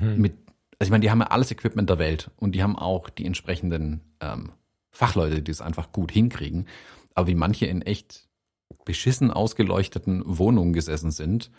mhm. mit, also ich meine, die haben ja alles Equipment der Welt und die haben auch die entsprechenden ähm, Fachleute, die es einfach gut hinkriegen. Aber wie manche in echt beschissen ausgeleuchteten Wohnungen gesessen sind,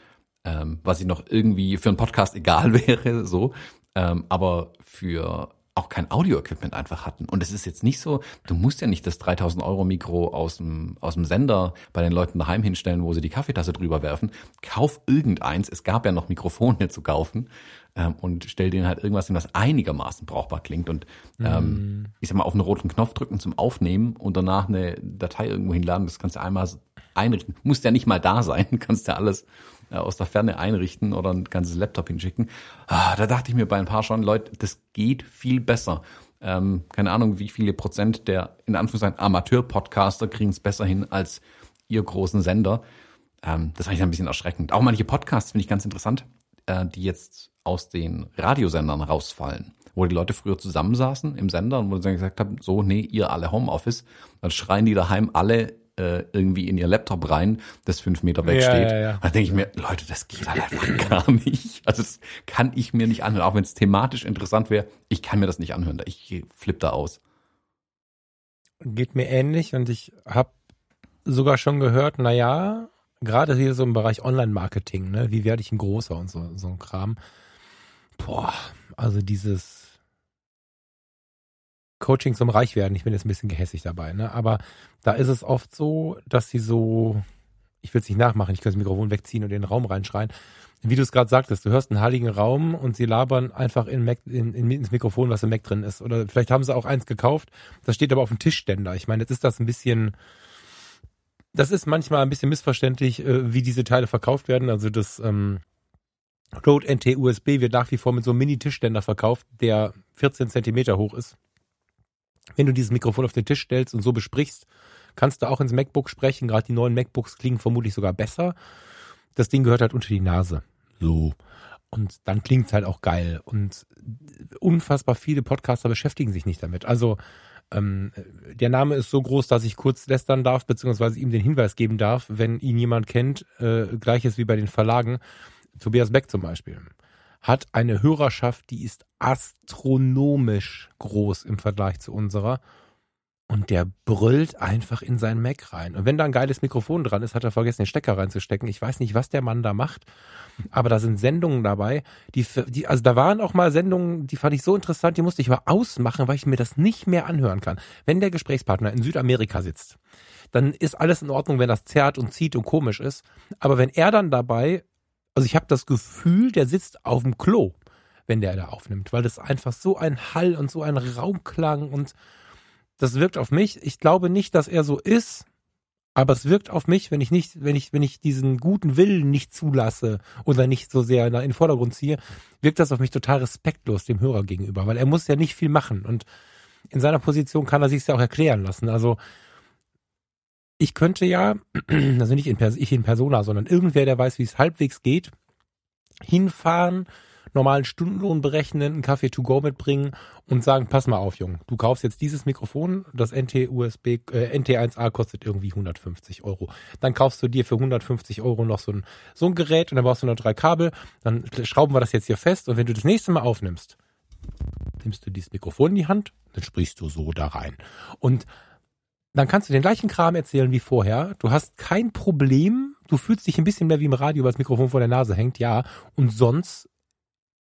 ähm, was ich noch irgendwie für einen Podcast *laughs* egal wäre, so, ähm, aber für auch kein Audio-Equipment einfach hatten. Und es ist jetzt nicht so, du musst ja nicht das 3000 Euro Mikro aus dem, aus dem Sender bei den Leuten daheim hinstellen, wo sie die Kaffeetasse drüber werfen. Kauf irgendeins. Es gab ja noch Mikrofone *laughs* zu kaufen. Ähm, und stell denen halt irgendwas hin, was einigermaßen brauchbar klingt. Und ähm, mm. ich sag mal, auf einen roten Knopf drücken zum Aufnehmen und danach eine Datei irgendwo hinladen. Das kannst du einmal einrichten. Muss ja nicht mal da sein. *laughs* Kannst ja alles aus der Ferne einrichten oder ein ganzes Laptop hinschicken. Ah, da dachte ich mir bei ein paar schon, Leute, das geht viel besser. Ähm, keine Ahnung, wie viele Prozent der in Anführungszeichen Amateur-Podcaster kriegen es besser hin als ihr großen Sender. Ähm, das fand ich ein bisschen erschreckend. Auch manche Podcasts finde ich ganz interessant, äh, die jetzt aus den Radiosendern rausfallen wo die Leute früher zusammensaßen im Sender und wo sie dann gesagt haben, so, nee, ihr alle Homeoffice, dann schreien die daheim alle äh, irgendwie in ihr Laptop rein, das fünf Meter weg ja, steht. Ja, ja. Da denke ich mir, Leute, das geht halt einfach *laughs* gar nicht. Also das kann ich mir nicht anhören. Auch wenn es thematisch interessant wäre, ich kann mir das nicht anhören. Ich flippe da aus. Geht mir ähnlich und ich habe sogar schon gehört, na ja, gerade hier so im Bereich Online-Marketing, ne, wie werde ich ein großer und so, so ein Kram. Boah, also dieses Coaching zum Reichwerden. Ich bin jetzt ein bisschen gehässig dabei, ne? Aber da ist es oft so, dass sie so, ich will es nicht nachmachen, ich kann das Mikrofon wegziehen und in den Raum reinschreien. Wie du es gerade sagtest, du hörst einen heiligen Raum und sie labern einfach in Mac, in, in, ins Mikrofon, was im Mac drin ist. Oder vielleicht haben sie auch eins gekauft, das steht aber auf dem Tischständer. Ich meine, jetzt ist das ein bisschen, das ist manchmal ein bisschen missverständlich, äh, wie diese Teile verkauft werden. Also das ähm, Rode NT USB wird nach wie vor mit so einem Mini-Tischständer verkauft, der 14 Zentimeter hoch ist. Wenn du dieses Mikrofon auf den Tisch stellst und so besprichst, kannst du auch ins MacBook sprechen. Gerade die neuen MacBooks klingen vermutlich sogar besser. Das Ding gehört halt unter die Nase. So. Und dann klingt es halt auch geil. Und unfassbar viele Podcaster beschäftigen sich nicht damit. Also ähm, der Name ist so groß, dass ich kurz lästern darf, beziehungsweise ihm den Hinweis geben darf, wenn ihn jemand kennt, äh, gleiches wie bei den Verlagen. Tobias Beck zum Beispiel hat eine Hörerschaft, die ist astronomisch groß im Vergleich zu unserer. und der brüllt einfach in sein Mac rein. Und wenn da ein geiles Mikrofon dran ist, hat er vergessen, den Stecker reinzustecken. Ich weiß nicht, was der Mann da macht, aber da sind Sendungen dabei, die, die also da waren auch mal Sendungen, die fand ich so interessant, die musste ich aber ausmachen, weil ich mir das nicht mehr anhören kann. Wenn der Gesprächspartner in Südamerika sitzt, dann ist alles in Ordnung, wenn das zerrt und zieht und komisch ist. Aber wenn er dann dabei, also ich habe das Gefühl, der sitzt auf dem Klo, wenn der da aufnimmt, weil das einfach so ein Hall und so ein Raumklang und das wirkt auf mich. Ich glaube nicht, dass er so ist, aber es wirkt auf mich, wenn ich nicht, wenn ich, wenn ich diesen guten Willen nicht zulasse oder nicht so sehr in den Vordergrund ziehe, wirkt das auf mich total respektlos dem Hörer gegenüber, weil er muss ja nicht viel machen und in seiner Position kann er sich ja auch erklären lassen. Also ich könnte ja, *clears throat* also nicht in, ich in Persona, sondern irgendwer, der weiß, wie es halbwegs geht, hinfahren, normalen Stundenlohn berechnen, einen Kaffee to go mitbringen und sagen, pass mal auf, Junge, du kaufst jetzt dieses Mikrofon, das NT-USB, äh, NT1A kostet irgendwie 150 Euro. Dann kaufst du dir für 150 Euro noch so ein, so ein Gerät und dann brauchst du noch drei Kabel, dann schrauben wir das jetzt hier fest und wenn du das nächste Mal aufnimmst, nimmst du dieses Mikrofon in die Hand, dann sprichst du so da rein. Und dann kannst du den gleichen Kram erzählen wie vorher. Du hast kein Problem. Du fühlst dich ein bisschen mehr wie im Radio, weil das Mikrofon vor der Nase hängt, ja. Und sonst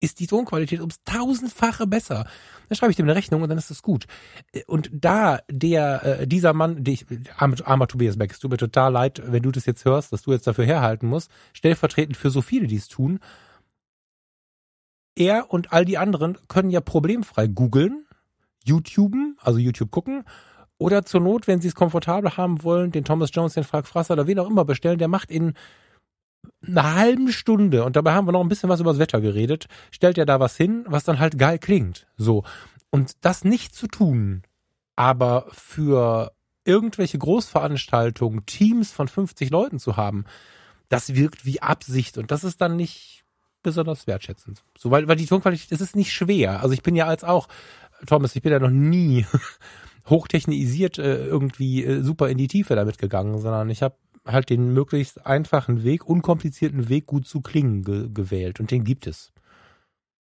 ist die Tonqualität ums tausendfache besser. Dann schreibe ich dem eine Rechnung und dann ist es gut. Und da der, äh, dieser Mann, die ich, armer, armer Tobias Beck, es tut mir total leid, wenn du das jetzt hörst, dass du jetzt dafür herhalten musst, stellvertretend für so viele, die es tun. Er und all die anderen können ja problemfrei googeln, YouTuben, also YouTube gucken, oder zur Not, wenn sie es komfortabel haben wollen, den Thomas Jones, den Frank Frasser oder wen auch immer bestellen, der macht in einer halben Stunde, und dabei haben wir noch ein bisschen was über das Wetter geredet, stellt er da was hin, was dann halt geil klingt. So. Und das nicht zu tun, aber für irgendwelche Großveranstaltungen Teams von 50 Leuten zu haben, das wirkt wie Absicht und das ist dann nicht besonders wertschätzend. So, weil, weil die Tonqualität, das ist nicht schwer. Also ich bin ja als auch, Thomas, ich bin ja noch nie hochtechnisiert äh, irgendwie äh, super in die Tiefe damit gegangen, sondern ich habe halt den möglichst einfachen Weg, unkomplizierten Weg, gut zu klingen ge gewählt. Und den gibt es.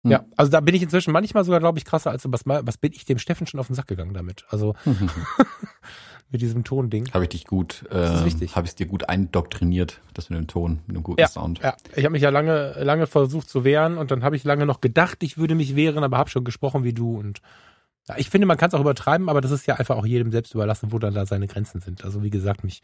Hm. Ja, also da bin ich inzwischen manchmal sogar, glaube ich, krasser als was, was bin ich dem Steffen schon auf den Sack gegangen damit. Also *laughs* mit diesem Tonding. Habe ich dich gut, äh, habe ich es dir gut eindoktriniert, das mit dem Ton, mit einem guten ja, Sound. Ja, ich habe mich ja lange, lange versucht zu wehren und dann habe ich lange noch gedacht, ich würde mich wehren, aber habe schon gesprochen wie du und ja, ich finde, man kann es auch übertreiben, aber das ist ja einfach auch jedem selbst überlassen, wo dann da seine Grenzen sind. Also wie gesagt, mich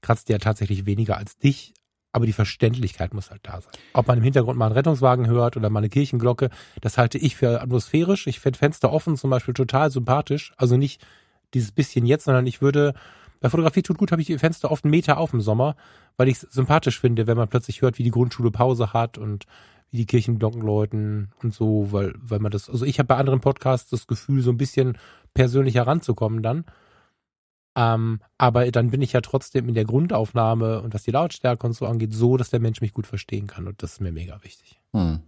kratzt ja tatsächlich weniger als dich, aber die Verständlichkeit muss halt da sein. Ob man im Hintergrund mal einen Rettungswagen hört oder mal eine Kirchenglocke, das halte ich für atmosphärisch. Ich finde Fenster offen zum Beispiel total sympathisch. Also nicht dieses bisschen jetzt, sondern ich würde, bei Fotografie tut gut, habe ich die Fenster oft einen Meter auf im Sommer, weil ich es sympathisch finde, wenn man plötzlich hört, wie die Grundschule Pause hat und wie die Kirchenglocken läuten und so, weil, weil man das, also ich habe bei anderen Podcasts das Gefühl, so ein bisschen persönlicher ranzukommen dann. Ähm, aber dann bin ich ja trotzdem in der Grundaufnahme und was die Lautstärke und so angeht, so, dass der Mensch mich gut verstehen kann. Und das ist mir mega wichtig. Hm.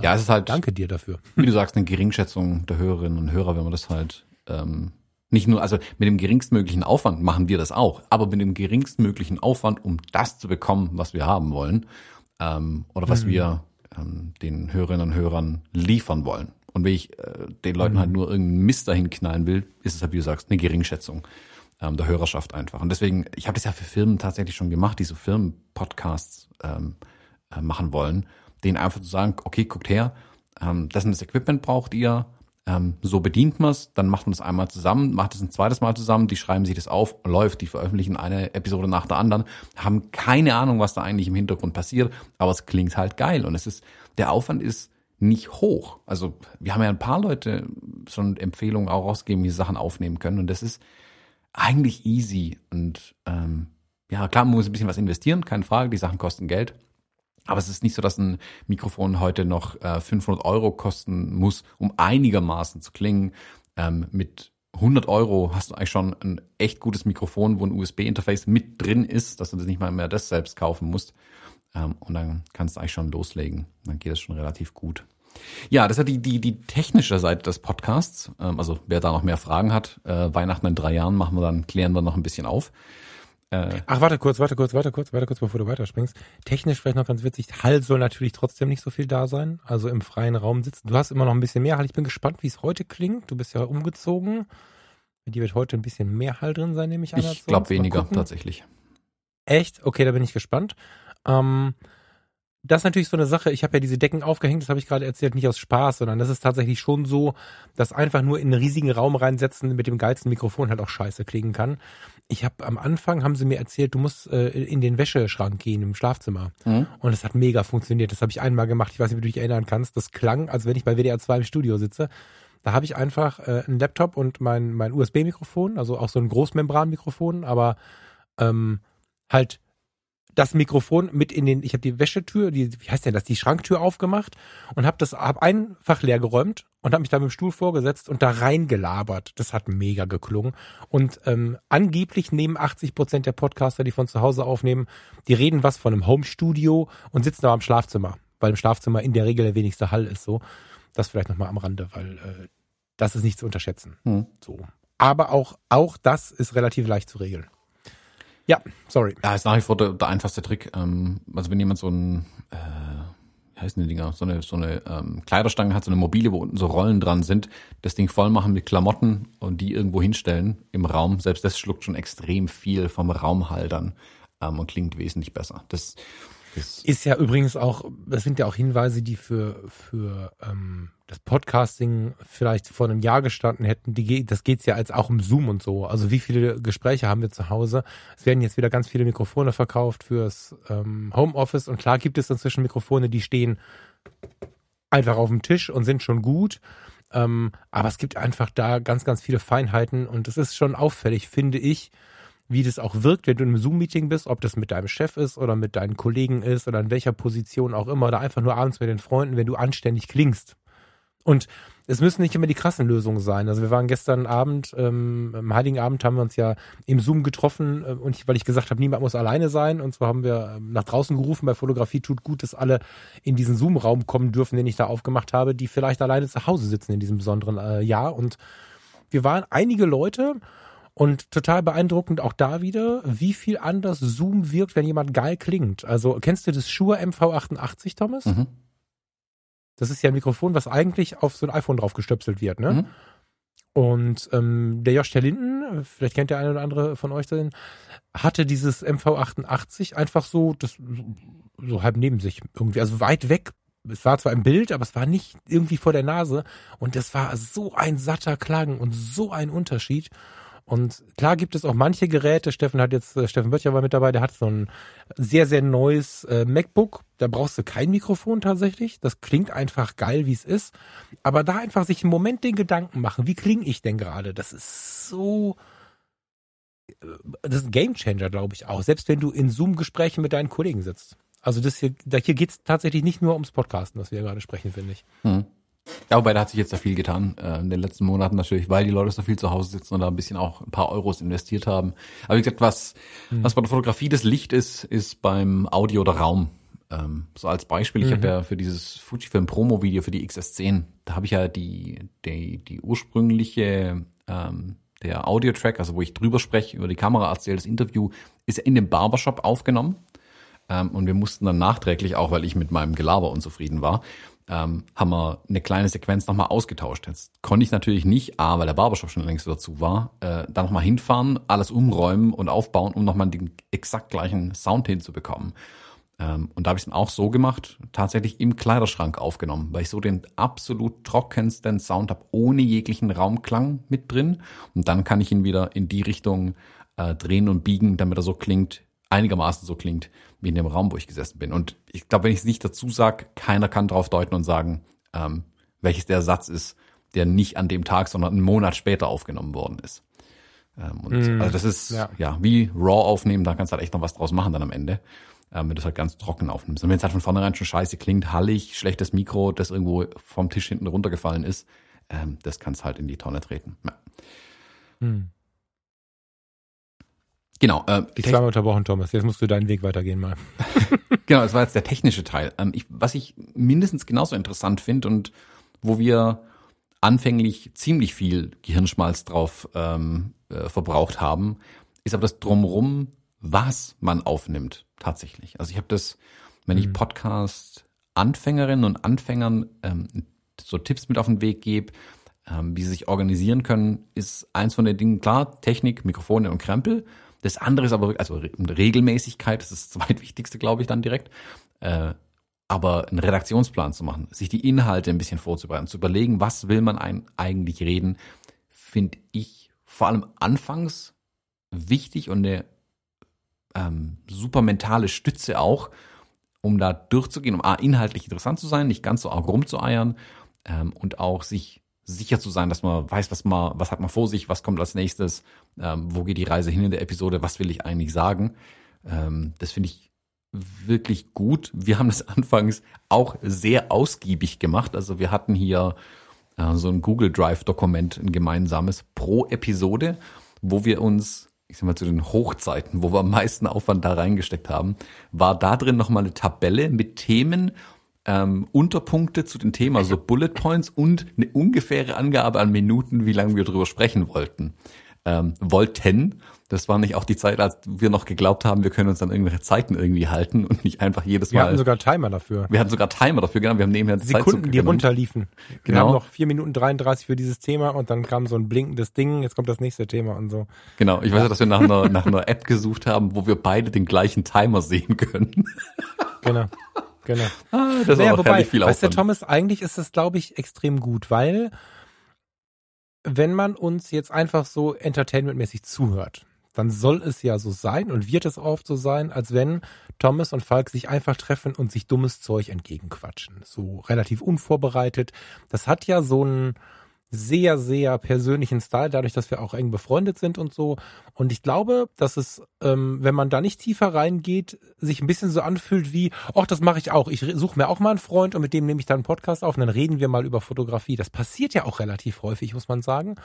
Ja, es ist halt. Danke dir dafür. Wie du sagst, eine Geringschätzung der Hörerinnen und Hörer, wenn man das halt ähm, nicht nur, also mit dem geringstmöglichen Aufwand machen wir das auch, aber mit dem geringstmöglichen Aufwand, um das zu bekommen, was wir haben wollen, ähm, oder was mhm. wir ähm, den Hörerinnen und Hörern liefern wollen. Und wenn ich äh, den Leuten halt nur irgendeinen Mist dahin knallen will, ist es halt, wie du sagst, eine Geringschätzung ähm, der Hörerschaft einfach. Und deswegen, ich habe das ja für Firmen tatsächlich schon gemacht, die so Firmenpodcasts ähm, äh, machen wollen, denen einfach zu sagen, okay, guckt her, ähm, das und das Equipment braucht ihr, ähm, so bedient man es, dann macht man es einmal zusammen, macht es ein zweites Mal zusammen, die schreiben sich das auf, läuft, die veröffentlichen eine Episode nach der anderen, haben keine Ahnung, was da eigentlich im Hintergrund passiert, aber es klingt halt geil und es ist, der Aufwand ist nicht hoch. Also wir haben ja ein paar Leute schon Empfehlungen auch rausgegeben, wie sie Sachen aufnehmen können und das ist eigentlich easy und ähm, ja, klar, man muss ein bisschen was investieren, keine Frage, die Sachen kosten Geld. Aber es ist nicht so, dass ein Mikrofon heute noch äh, 500 Euro kosten muss, um einigermaßen zu klingen. Ähm, mit 100 Euro hast du eigentlich schon ein echt gutes Mikrofon, wo ein USB-Interface mit drin ist, dass du das nicht mal mehr das selbst kaufen musst. Ähm, und dann kannst du eigentlich schon loslegen. Dann geht es schon relativ gut. Ja, das ja die, die, die technische Seite des Podcasts. Ähm, also wer da noch mehr Fragen hat, äh, Weihnachten in drei Jahren machen wir dann, klären wir noch ein bisschen auf. Äh, Ach, warte kurz, warte kurz, warte kurz, warte kurz, bevor du weiterspringst. Technisch vielleicht noch ganz witzig. Hall soll natürlich trotzdem nicht so viel da sein. Also im freien Raum sitzen. Du hast immer noch ein bisschen mehr Hall. Ich bin gespannt, wie es heute klingt. Du bist ja umgezogen. Die wird heute ein bisschen mehr Hall drin sein, nehme ich an. Ich glaube weniger, tatsächlich. Echt? Okay, da bin ich gespannt. Ähm, das ist natürlich so eine Sache. Ich habe ja diese Decken aufgehängt, das habe ich gerade erzählt, nicht aus Spaß, sondern das ist tatsächlich schon so, dass einfach nur in einen riesigen Raum reinsetzen mit dem geilsten Mikrofon halt auch scheiße klingen kann. Ich habe am Anfang haben sie mir erzählt, du musst äh, in den Wäscheschrank gehen im Schlafzimmer. Mhm. Und es hat mega funktioniert. Das habe ich einmal gemacht. Ich weiß nicht, ob du dich erinnern kannst. Das klang, als wenn ich bei WDR 2 im Studio sitze. Da habe ich einfach äh, einen Laptop und mein, mein USB-Mikrofon, also auch so ein Großmembran-Mikrofon, aber ähm, halt das Mikrofon mit in den, ich habe die Wäschetür, die, wie heißt denn das, die Schranktür aufgemacht und habe das, habe einfach leer geräumt und habe mich da mit dem Stuhl vorgesetzt und da reingelabert. Das hat mega geklungen. Und ähm, angeblich nehmen 80 Prozent der Podcaster, die von zu Hause aufnehmen, die reden was von einem Home-Studio und sitzen aber im Schlafzimmer, weil im Schlafzimmer in der Regel der wenigste Hall ist so. Das vielleicht nochmal am Rande, weil äh, das ist nicht zu unterschätzen. Hm. So. Aber auch, auch das ist relativ leicht zu regeln. Ja, sorry. Ja, ist nach wie vor der, der einfachste Trick. Ähm, also wenn jemand so ein, äh, wie heißen die Dinger, so eine, so eine ähm, Kleiderstange hat, so eine mobile, wo unten so Rollen dran sind, das Ding voll machen mit Klamotten und die irgendwo hinstellen im Raum. Selbst das schluckt schon extrem viel vom Raumhall dann ähm, und klingt wesentlich besser. Das, das ist ja übrigens auch, das sind ja auch Hinweise, die für, für ähm, das Podcasting vielleicht vor einem Jahr gestanden hätten, die, das geht's ja als auch im Zoom und so. Also wie viele Gespräche haben wir zu Hause? Es werden jetzt wieder ganz viele Mikrofone verkauft fürs ähm, Homeoffice und klar gibt es inzwischen Mikrofone, die stehen einfach auf dem Tisch und sind schon gut. Ähm, aber es gibt einfach da ganz, ganz viele Feinheiten und es ist schon auffällig, finde ich, wie das auch wirkt, wenn du einem Zoom-Meeting bist, ob das mit deinem Chef ist oder mit deinen Kollegen ist oder in welcher Position auch immer, oder einfach nur abends mit den Freunden, wenn du anständig klingst. Und es müssen nicht immer die krassen Lösungen sein. Also wir waren gestern Abend, ähm, am Heiligen Abend haben wir uns ja im Zoom getroffen äh, und ich, weil ich gesagt habe, niemand muss alleine sein. Und zwar haben wir ähm, nach draußen gerufen, bei Fotografie tut gut, dass alle in diesen Zoom-Raum kommen dürfen, den ich da aufgemacht habe, die vielleicht alleine zu Hause sitzen in diesem besonderen äh, Jahr. Und wir waren einige Leute und total beeindruckend auch da wieder, wie viel anders Zoom wirkt, wenn jemand geil klingt. Also kennst du das Shure MV88, Thomas? Mhm. Das ist ja ein Mikrofon, was eigentlich auf so ein iPhone drauf gestöpselt wird, ne? Mhm. Und ähm, der Josh der Linden, vielleicht kennt der eine oder andere von euch den, hatte dieses MV88 einfach so, das so halb neben sich irgendwie, also weit weg. Es war zwar im Bild, aber es war nicht irgendwie vor der Nase. Und das war so ein satter Klang und so ein Unterschied. Und klar gibt es auch manche Geräte. Steffen hat jetzt, äh, Steffen Böttcher war mit dabei, der hat so ein sehr, sehr neues äh, MacBook. Da brauchst du kein Mikrofon tatsächlich. Das klingt einfach geil, wie es ist. Aber da einfach sich im Moment den Gedanken machen, wie klinge ich denn gerade? Das ist so, äh, das ist ein Gamechanger, glaube ich auch. Selbst wenn du in Zoom-Gesprächen mit deinen Kollegen sitzt. Also das hier, da hier geht es tatsächlich nicht nur ums Podcasten, was wir gerade sprechen, finde ich. Hm. Ja, wobei da hat sich jetzt da viel getan äh, in den letzten Monaten natürlich, weil die Leute so viel zu Hause sitzen und da ein bisschen auch ein paar Euros investiert haben. Aber wie gesagt, was, mhm. was bei der Fotografie das Licht ist, ist beim Audio der Raum. Ähm, so als Beispiel, ich mhm. habe ja für dieses Fujifilm Promo-Video für die XS10, da habe ich ja die, die, die ursprüngliche ähm, der Audio-Track, also wo ich drüber spreche, über die Kamera erzähle, das Interview, ist in dem Barbershop aufgenommen. Ähm, und wir mussten dann nachträglich, auch weil ich mit meinem Gelaber unzufrieden war, ähm, haben wir eine kleine Sequenz nochmal ausgetauscht. Jetzt konnte ich natürlich nicht, A, weil der Barbershop schon längst dazu war, äh, da nochmal hinfahren, alles umräumen und aufbauen, um nochmal den exakt gleichen Sound hinzubekommen. Ähm, und da habe ich es dann auch so gemacht, tatsächlich im Kleiderschrank aufgenommen, weil ich so den absolut trockensten Sound habe, ohne jeglichen Raumklang mit drin. Und dann kann ich ihn wieder in die Richtung äh, drehen und biegen, damit er so klingt, einigermaßen so klingt wie in dem Raum, wo ich gesessen bin. Und ich glaube, wenn ich es nicht dazu sage, keiner kann drauf deuten und sagen, ähm, welches der Satz ist, der nicht an dem Tag, sondern einen Monat später aufgenommen worden ist. Ähm, und mm, also das ist ja. ja. wie RAW aufnehmen, da kannst du halt echt noch was draus machen dann am Ende, ähm, wenn du es halt ganz trocken aufnimmst. Und wenn es halt von vornherein schon scheiße klingt, hallig, schlechtes Mikro, das irgendwo vom Tisch hinten runtergefallen ist, ähm, das kannst halt in die Tonne treten. Ja. Mm. Genau. Äh, die zweimal unterbrochen, Thomas. Jetzt musst du deinen Weg weitergehen mal. *laughs* genau, das war jetzt der technische Teil. Ähm, ich, was ich mindestens genauso interessant finde und wo wir anfänglich ziemlich viel Gehirnschmalz drauf ähm, äh, verbraucht haben, ist aber das Drumrum, was man aufnimmt tatsächlich. Also ich habe das, wenn mhm. ich Podcast Anfängerinnen und Anfängern ähm, so Tipps mit auf den Weg gebe, ähm, wie sie sich organisieren können, ist eins von den Dingen, klar, Technik, Mikrofone und Krempel. Das andere ist aber, also Regelmäßigkeit, das ist das *laughs* zweitwichtigste, glaube ich, dann direkt. Äh, aber einen Redaktionsplan zu machen, sich die Inhalte ein bisschen vorzubereiten, zu überlegen, was will man eigentlich reden, finde ich vor allem anfangs wichtig und eine ähm, super mentale Stütze auch, um da durchzugehen, um A, inhaltlich interessant zu sein, nicht ganz so arg rumzueiern ähm, und auch sich sicher zu sein, dass man weiß, was man, was hat man vor sich, was kommt als nächstes, ähm, wo geht die Reise hin in der Episode, was will ich eigentlich sagen. Ähm, das finde ich wirklich gut. Wir haben das *laughs* anfangs auch sehr ausgiebig gemacht. Also wir hatten hier äh, so ein Google Drive Dokument, ein gemeinsames pro Episode, wo wir uns ich sag mal, zu den Hochzeiten, wo wir am meisten Aufwand da reingesteckt haben, war da drin nochmal eine Tabelle mit Themen, ähm, Unterpunkte zu den Themen, also Bullet Points und eine ungefähre Angabe an Minuten, wie lange wir drüber sprechen wollten. Ähm, wollten. Das war nicht auch die Zeit, als wir noch geglaubt haben, wir können uns dann irgendwelche Zeiten irgendwie halten und nicht einfach jedes Mal. Wir hatten sogar Timer dafür. Wir hatten sogar Timer dafür, genau. Wir haben nebenher Sekunden, die runterliefen. Genau. Wir haben noch vier Minuten 33 für dieses Thema und dann kam so ein blinkendes Ding, jetzt kommt das nächste Thema und so. Genau. Ich weiß ja, dass wir nach einer, nach einer App gesucht haben, wo wir beide den gleichen Timer sehen können. Genau. Genau. Ah, das naja, ist auch wobei, viel Weißt du, Thomas, eigentlich ist das, glaube ich, extrem gut, weil wenn man uns jetzt einfach so entertainmentmäßig zuhört, dann soll es ja so sein und wird es oft so sein, als wenn Thomas und Falk sich einfach treffen und sich dummes Zeug entgegenquatschen. So relativ unvorbereitet. Das hat ja so einen sehr, sehr persönlichen Style, dadurch, dass wir auch eng befreundet sind und so. Und ich glaube, dass es, ähm, wenn man da nicht tiefer reingeht, sich ein bisschen so anfühlt wie, ach, das mache ich auch. Ich suche mir auch mal einen Freund und mit dem nehme ich dann einen Podcast auf und dann reden wir mal über Fotografie. Das passiert ja auch relativ häufig, muss man sagen.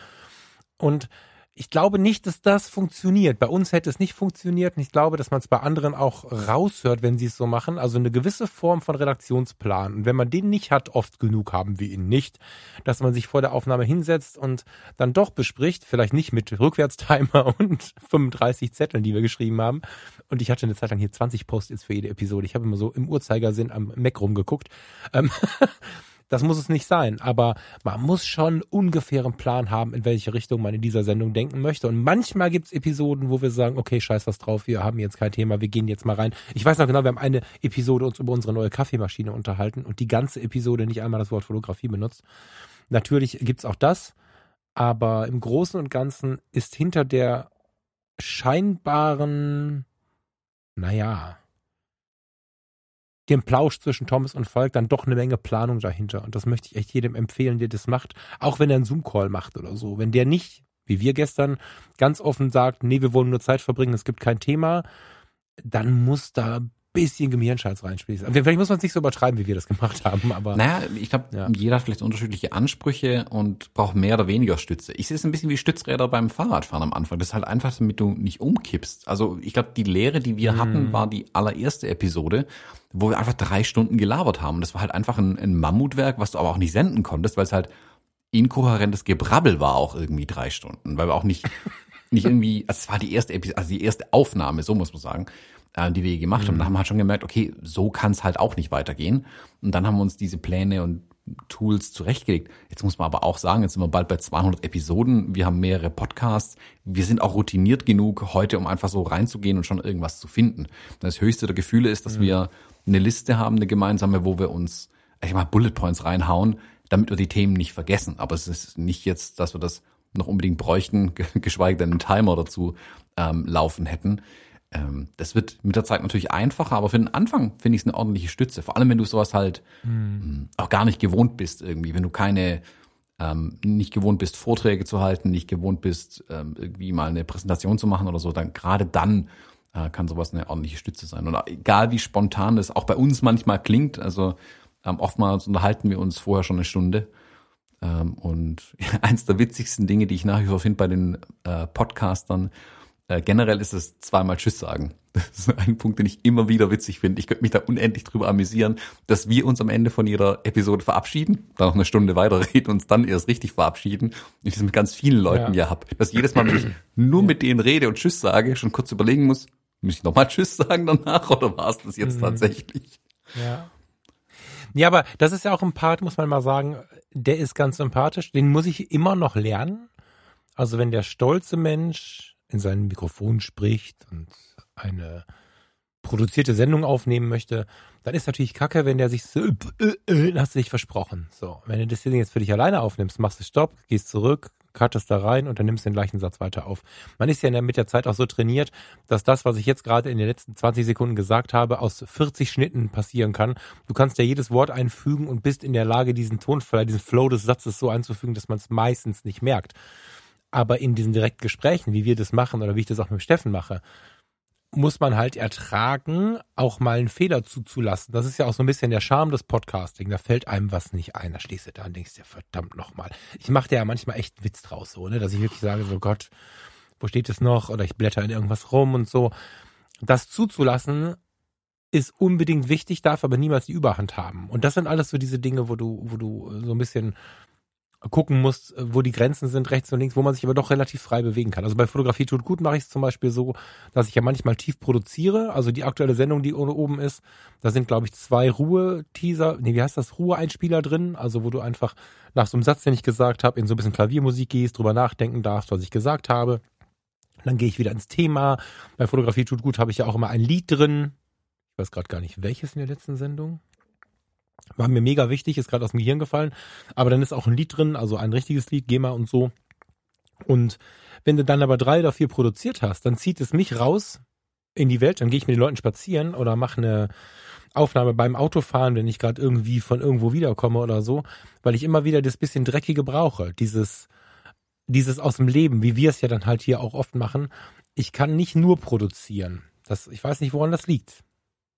Und ich glaube nicht, dass das funktioniert. Bei uns hätte es nicht funktioniert und ich glaube, dass man es bei anderen auch raushört, wenn sie es so machen. Also eine gewisse Form von Redaktionsplan. Und wenn man den nicht hat, oft genug haben wir ihn nicht, dass man sich vor der Aufnahme hinsetzt und dann doch bespricht, vielleicht nicht mit Rückwärtstimer *laughs* und 35 Zetteln, die wir geschrieben haben. Und ich hatte eine Zeit lang hier 20 Post-its für jede Episode. Ich habe immer so im Uhrzeigersinn am Mac rumgeguckt. Ähm, *laughs* Das muss es nicht sein, aber man muss schon ungefähren Plan haben, in welche Richtung man in dieser Sendung denken möchte. Und manchmal gibt es Episoden, wo wir sagen, okay, scheiß was drauf, wir haben jetzt kein Thema, wir gehen jetzt mal rein. Ich weiß noch genau, wir haben eine Episode uns über unsere neue Kaffeemaschine unterhalten und die ganze Episode nicht einmal das Wort Fotografie benutzt. Natürlich gibt es auch das, aber im Großen und Ganzen ist hinter der scheinbaren, naja, dem Plausch zwischen Thomas und Falk dann doch eine Menge Planung dahinter. Und das möchte ich echt jedem empfehlen, der das macht. Auch wenn er einen Zoom-Call macht oder so. Wenn der nicht, wie wir gestern, ganz offen sagt, nee, wir wollen nur Zeit verbringen, es gibt kein Thema, dann muss da bisschen Gehirnscheiß reinspielst. Vielleicht muss man es nicht so übertreiben, wie wir das gemacht haben, aber. Naja, ich glaube, ja. jeder hat vielleicht unterschiedliche Ansprüche und braucht mehr oder weniger Stütze. Ich sehe es ein bisschen wie Stützräder beim Fahrradfahren am Anfang. Das ist halt einfach, damit du nicht umkippst. Also ich glaube, die Lehre, die wir mhm. hatten, war die allererste Episode, wo wir einfach drei Stunden gelabert haben. Das war halt einfach ein, ein Mammutwerk, was du aber auch nicht senden konntest, weil es halt inkohärentes Gebrabbel war auch irgendwie drei Stunden, weil wir auch nicht *laughs* nicht irgendwie, also es war die erste Episode, also die erste Aufnahme, so muss man sagen äh, die wir gemacht haben. Da haben wir halt schon gemerkt, okay, so kann es halt auch nicht weitergehen. Und dann haben wir uns diese Pläne und Tools zurechtgelegt. Jetzt muss man aber auch sagen, jetzt sind wir bald bei 200 Episoden. Wir haben mehrere Podcasts. Wir sind auch routiniert genug heute, um einfach so reinzugehen und schon irgendwas zu finden. Das höchste der Gefühle ist, dass mhm. wir eine Liste haben, eine gemeinsame, wo wir uns, ich mal, Bullet Points reinhauen, damit wir die Themen nicht vergessen. Aber es ist nicht jetzt, dass wir das noch unbedingt bräuchten, *laughs* geschweige denn einen Timer dazu ähm, laufen hätten ähm, das wird mit der Zeit natürlich einfacher, aber für den Anfang finde ich es eine ordentliche Stütze. Vor allem, wenn du sowas halt mhm. auch gar nicht gewohnt bist irgendwie, wenn du keine ähm, nicht gewohnt bist, Vorträge zu halten, nicht gewohnt bist, ähm, irgendwie mal eine Präsentation zu machen oder so, dann gerade dann äh, kann sowas eine ordentliche Stütze sein. Und egal wie spontan das auch bei uns manchmal klingt, also ähm, oftmals unterhalten wir uns vorher schon eine Stunde. Ähm, und *laughs* eins der witzigsten Dinge, die ich nach wie vor finde bei den äh, Podcastern, äh, generell ist es zweimal Tschüss sagen. *laughs* Das ist ein Punkt, den ich immer wieder witzig finde. Ich könnte mich da unendlich drüber amüsieren, dass wir uns am Ende von jeder Episode verabschieden, dann noch eine Stunde weiterreden und uns dann erst richtig verabschieden. Und ich das mit ganz vielen Leuten ja, ja habe. Dass jedes Mal, wenn ich nur ja. mit denen rede und Tschüss sage, schon kurz überlegen muss, muss ich nochmal Tschüss sagen danach *laughs* oder war es das jetzt mhm. tatsächlich? Ja. Ja, aber das ist ja auch ein Part, muss man mal sagen, der ist ganz sympathisch. Den muss ich immer noch lernen. Also wenn der stolze Mensch in sein Mikrofon spricht und eine produzierte Sendung aufnehmen möchte, dann ist natürlich kacke, wenn der sich so, äh, äh, äh hast du dich versprochen. So, wenn du das Ding jetzt für dich alleine aufnimmst, machst du Stopp, gehst zurück, cuttest da rein und dann nimmst du den gleichen Satz weiter auf. Man ist ja mit der Zeit auch so trainiert, dass das, was ich jetzt gerade in den letzten 20 Sekunden gesagt habe, aus 40 Schnitten passieren kann. Du kannst ja jedes Wort einfügen und bist in der Lage, diesen Tonfall, diesen Flow des Satzes so einzufügen, dass man es meistens nicht merkt. Aber in diesen direkten Gesprächen, wie wir das machen oder wie ich das auch mit Steffen mache, muss man halt ertragen, auch mal einen Fehler zuzulassen. Das ist ja auch so ein bisschen der Charme des Podcasting. Da fällt einem was nicht ein. Da stehst du da und denkst dir, verdammt nochmal. Ich mache dir ja manchmal echt einen Witz draus, so, ne? dass ich wirklich sage, so Gott, wo steht es noch? Oder ich blätter in irgendwas rum und so. Das zuzulassen ist unbedingt wichtig, darf aber niemals die Überhand haben. Und das sind alles so diese Dinge, wo du, wo du so ein bisschen gucken muss, wo die Grenzen sind, rechts und links, wo man sich aber doch relativ frei bewegen kann. Also bei Fotografie tut gut mache ich es zum Beispiel so, dass ich ja manchmal tief produziere. Also die aktuelle Sendung, die oben ist, da sind, glaube ich, zwei Ruhe-Teaser, nee, wie heißt das, Ruhe-Einspieler drin, also wo du einfach nach so einem Satz, den ich gesagt habe, in so ein bisschen Klaviermusik gehst, drüber nachdenken darfst, was ich gesagt habe. Dann gehe ich wieder ins Thema. Bei Fotografie tut gut habe ich ja auch immer ein Lied drin. Ich weiß gerade gar nicht, welches in der letzten Sendung. War mir mega wichtig, ist gerade aus dem Gehirn gefallen. Aber dann ist auch ein Lied drin, also ein richtiges Lied, GEMA und so. Und wenn du dann aber drei oder vier produziert hast, dann zieht es mich raus in die Welt, dann gehe ich mit den Leuten spazieren oder mache eine Aufnahme beim Autofahren, wenn ich gerade irgendwie von irgendwo wiederkomme oder so, weil ich immer wieder das bisschen Dreckige brauche. Dieses, dieses aus dem Leben, wie wir es ja dann halt hier auch oft machen. Ich kann nicht nur produzieren. Das, ich weiß nicht, woran das liegt.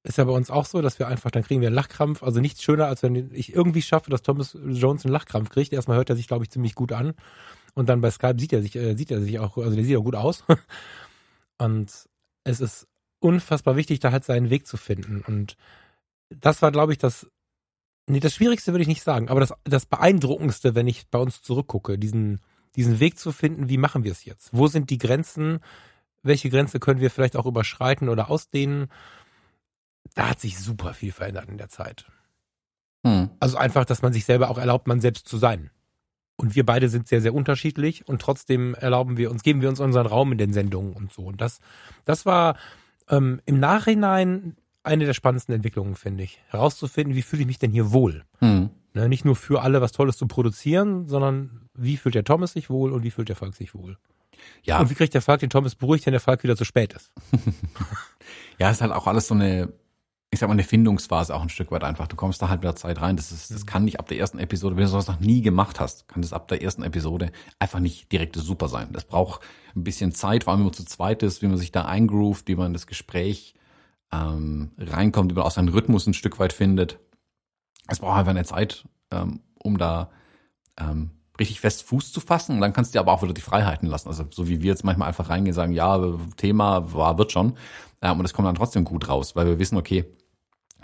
Ist ja bei uns auch so, dass wir einfach, dann kriegen wir einen Lachkrampf. Also nichts schöner, als wenn ich irgendwie schaffe, dass Thomas Jones einen Lachkrampf kriegt. Erstmal hört er sich, glaube ich, ziemlich gut an. Und dann bei Skype sieht er sich, äh, sieht er sich auch, also der sieht auch gut aus. *laughs* Und es ist unfassbar wichtig, da halt seinen Weg zu finden. Und das war, glaube ich, das, nee, das Schwierigste würde ich nicht sagen, aber das, das Beeindruckendste, wenn ich bei uns zurückgucke, diesen, diesen Weg zu finden, wie machen wir es jetzt? Wo sind die Grenzen? Welche Grenze können wir vielleicht auch überschreiten oder ausdehnen? Da hat sich super viel verändert in der Zeit. Hm. Also einfach, dass man sich selber auch erlaubt, man selbst zu sein. Und wir beide sind sehr, sehr unterschiedlich und trotzdem erlauben wir uns, geben wir uns unseren Raum in den Sendungen und so. Und das, das war ähm, im Nachhinein eine der spannendsten Entwicklungen, finde ich. Herauszufinden, wie fühle ich mich denn hier wohl? Hm. Ne, nicht nur für alle was Tolles zu produzieren, sondern wie fühlt der Thomas sich wohl und wie fühlt der Falk sich wohl? Ja. Und wie kriegt der Falk den Thomas beruhigt, wenn der Falk wieder zu spät ist? *laughs* ja, ist halt auch alles so eine ich sag mal, eine Findungsphase auch ein Stück weit einfach. Du kommst da halt mit der Zeit rein. Das ist, das mhm. kann nicht ab der ersten Episode, wenn du sowas noch nie gemacht hast, kann das ab der ersten Episode einfach nicht direkt super sein. Das braucht ein bisschen Zeit, vor allem wenn man zu zweit ist, wie man sich da eingroovt, wie man in das Gespräch ähm, reinkommt, wie man auch seinen Rhythmus ein Stück weit findet. Es braucht einfach eine Zeit, ähm, um da ähm, richtig fest Fuß zu fassen. Und dann kannst du dir aber auch wieder die Freiheiten lassen. Also so wie wir jetzt manchmal einfach reingehen und sagen, ja, Thema war, wird schon. Ähm, und es kommt dann trotzdem gut raus, weil wir wissen, okay,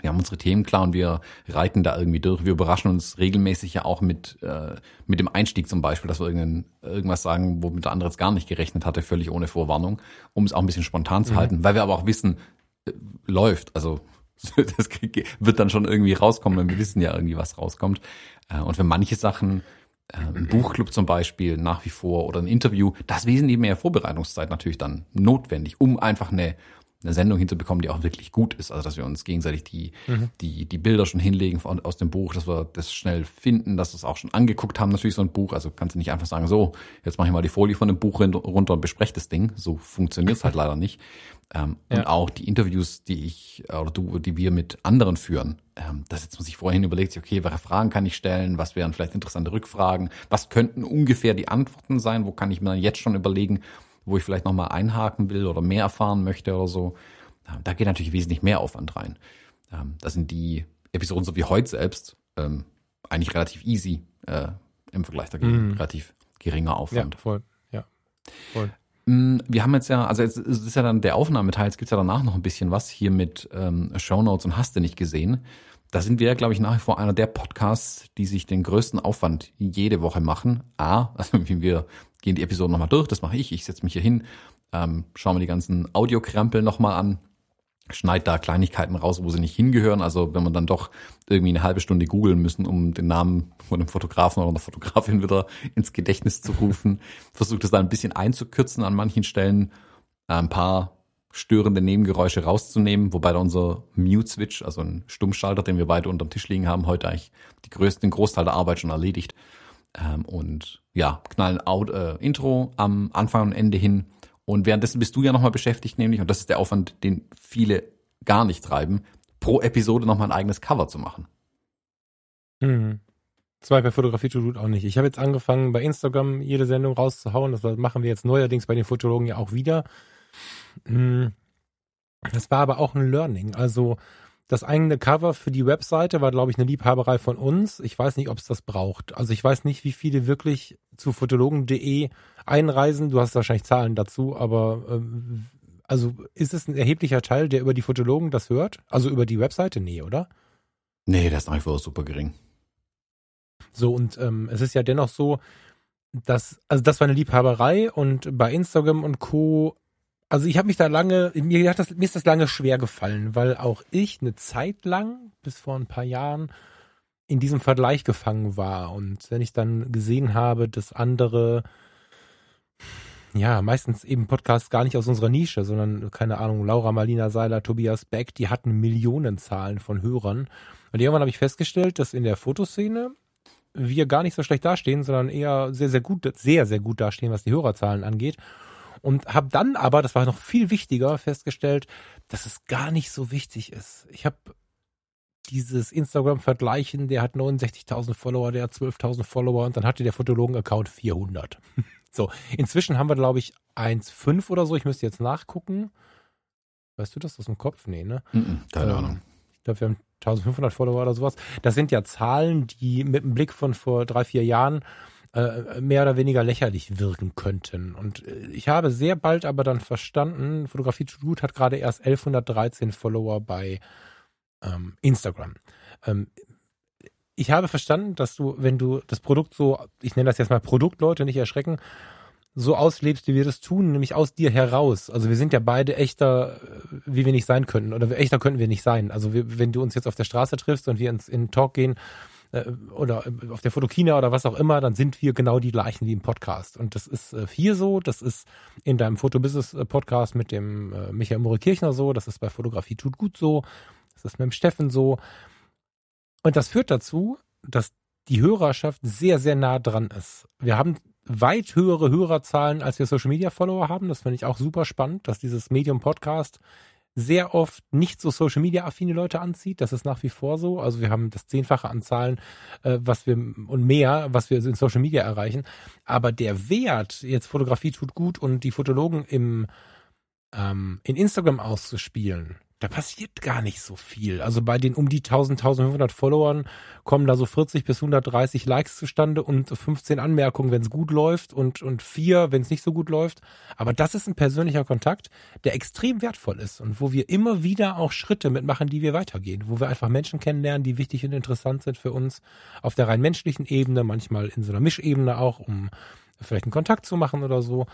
wir haben unsere Themen klar und wir reiten da irgendwie durch. Wir überraschen uns regelmäßig ja auch mit, äh, mit dem Einstieg zum Beispiel, dass wir irgendein, irgendwas sagen, womit der andere jetzt gar nicht gerechnet hatte, völlig ohne Vorwarnung, um es auch ein bisschen spontan zu mhm. halten, weil wir aber auch wissen, äh, läuft. Also *laughs* das wird dann schon irgendwie rauskommen, wenn wir wissen ja irgendwie, was rauskommt. Äh, und für manche Sachen, äh, ein Buchclub zum Beispiel nach wie vor oder ein Interview, das ist wesentlich mehr Vorbereitungszeit natürlich dann notwendig, um einfach eine eine Sendung hinzubekommen, die auch wirklich gut ist. Also dass wir uns gegenseitig die, mhm. die, die Bilder schon hinlegen von, aus dem Buch, dass wir das schnell finden, dass wir es auch schon angeguckt haben, natürlich so ein Buch. Also kannst du nicht einfach sagen, so, jetzt mache ich mal die Folie von dem Buch runter und bespreche das Ding. So funktioniert es halt leider nicht. Ähm, ja. Und auch die Interviews, die ich oder du, die wir mit anderen führen, ähm, das jetzt muss ich vorhin überlegt, okay, welche Fragen kann ich stellen, was wären vielleicht interessante Rückfragen, was könnten ungefähr die Antworten sein, wo kann ich mir dann jetzt schon überlegen, wo ich vielleicht nochmal einhaken will oder mehr erfahren möchte oder so. Da geht natürlich wesentlich mehr Aufwand rein. Ähm, da sind die Episoden so wie heute selbst ähm, eigentlich relativ easy äh, im Vergleich dagegen. Mm. Relativ geringer Aufwand. Ja, voll. Ja, voll. Mm, wir haben jetzt ja, also jetzt ist ja dann der Aufnahmeteil, jetzt gibt's ja danach noch ein bisschen was hier mit ähm, Shownotes und hast du nicht gesehen. Da sind wir, glaube ich, nach wie vor einer der Podcasts, die sich den größten Aufwand jede Woche machen. A, also *laughs* wie wir gehen die Episoden nochmal durch, das mache ich. Ich setze mich hier hin, ähm, schaue mir die ganzen Audiokrempel nochmal an, schneidet da Kleinigkeiten raus, wo sie nicht hingehören. Also wenn man dann doch irgendwie eine halbe Stunde googeln müssen, um den Namen von einem Fotografen oder einer Fotografin wieder *laughs* ins Gedächtnis zu rufen, versucht es da ein bisschen einzukürzen an manchen Stellen, ein paar störende Nebengeräusche rauszunehmen, wobei da unser Mute-Switch, also ein Stummschalter, den wir beide unterm Tisch liegen haben, heute eigentlich die größten, den Großteil der Arbeit schon erledigt. Ähm, und ja, knallen Out, äh, Intro am Anfang und Ende hin und währenddessen bist du ja nochmal beschäftigt, nämlich, und das ist der Aufwand, den viele gar nicht treiben, pro Episode nochmal ein eigenes Cover zu machen. Mhm. Zwei bei Fotografie tut auch nicht. Ich habe jetzt angefangen, bei Instagram jede Sendung rauszuhauen. Das machen wir jetzt neuerdings bei den Fotologen ja auch wieder. Mhm. Das war aber auch ein Learning. Also das eigene Cover für die Webseite war, glaube ich, eine Liebhaberei von uns. Ich weiß nicht, ob es das braucht. Also ich weiß nicht, wie viele wirklich zu fotologen.de einreisen. Du hast wahrscheinlich Zahlen dazu, aber ähm, also ist es ein erheblicher Teil, der über die Fotologen das hört? Also über die Webseite? Nee, oder? Nee, das ist einfach super gering. So, und ähm, es ist ja dennoch so, dass, also das war eine Liebhaberei und bei Instagram und Co also ich habe mich da lange, mir, hat das, mir ist das lange schwer gefallen, weil auch ich eine Zeit lang, bis vor ein paar Jahren, in diesem Vergleich gefangen war. Und wenn ich dann gesehen habe, dass andere, ja, meistens eben Podcasts gar nicht aus unserer Nische, sondern, keine Ahnung, Laura Marlina Seiler, Tobias Beck, die hatten Millionenzahlen von Hörern. Und irgendwann habe ich festgestellt, dass in der Fotoszene wir gar nicht so schlecht dastehen, sondern eher sehr, sehr gut, sehr, sehr gut dastehen, was die Hörerzahlen angeht und habe dann aber, das war noch viel wichtiger, festgestellt, dass es gar nicht so wichtig ist. Ich habe dieses Instagram-Vergleichen, der hat 69.000 Follower, der hat 12.000 Follower und dann hatte der Fotologen-Account 400. *laughs* so, inzwischen haben wir, glaube ich, 1,5 oder so. Ich müsste jetzt nachgucken. Weißt du das aus dem Kopf? Nee, ne? Mm keine ähm, Ahnung. Ich glaube, wir haben 1500 Follower oder sowas. Das sind ja Zahlen, die mit dem Blick von vor drei, vier Jahren äh, mehr oder weniger lächerlich wirken könnten. Und äh, ich habe sehr bald aber dann verstanden, Fotografie to Good hat gerade erst 1113 Follower bei ähm, Instagram. Ähm, ich habe verstanden, dass du, wenn du das Produkt so, ich nenne das jetzt mal Produkt, Leute, nicht erschrecken, so auslebst, wie wir das tun, nämlich aus dir heraus. Also wir sind ja beide echter, äh, wie wir nicht sein könnten. Oder echter könnten wir nicht sein. Also wir, wenn du uns jetzt auf der Straße triffst und wir ins in Talk gehen, äh, oder auf der Fotokina oder was auch immer, dann sind wir genau die gleichen wie im Podcast. Und das ist äh, hier so, das ist in deinem Fotobusiness-Podcast mit dem äh, Michael Mure Kirchner so, das ist bei Fotografie tut gut so, das ist mit dem Steffen so. Und das führt dazu, dass die Hörerschaft sehr, sehr nah dran ist. Wir haben weit höhere Hörerzahlen, als wir Social Media Follower haben. Das finde ich auch super spannend, dass dieses Medium Podcast sehr oft nicht so Social Media affine Leute anzieht. Das ist nach wie vor so. Also wir haben das zehnfache an Zahlen, äh, was wir und mehr, was wir in Social Media erreichen. Aber der Wert, jetzt Fotografie tut gut und die Fotologen im ähm, in Instagram auszuspielen, da passiert gar nicht so viel. Also bei den um die 1000, 1500 Followern kommen da so 40 bis 130 Likes zustande und 15 Anmerkungen, wenn es gut läuft und, und vier, wenn es nicht so gut läuft. Aber das ist ein persönlicher Kontakt, der extrem wertvoll ist und wo wir immer wieder auch Schritte mitmachen, die wir weitergehen, wo wir einfach Menschen kennenlernen, die wichtig und interessant sind für uns auf der rein menschlichen Ebene, manchmal in so einer Mischebene auch, um vielleicht einen Kontakt zu machen oder so.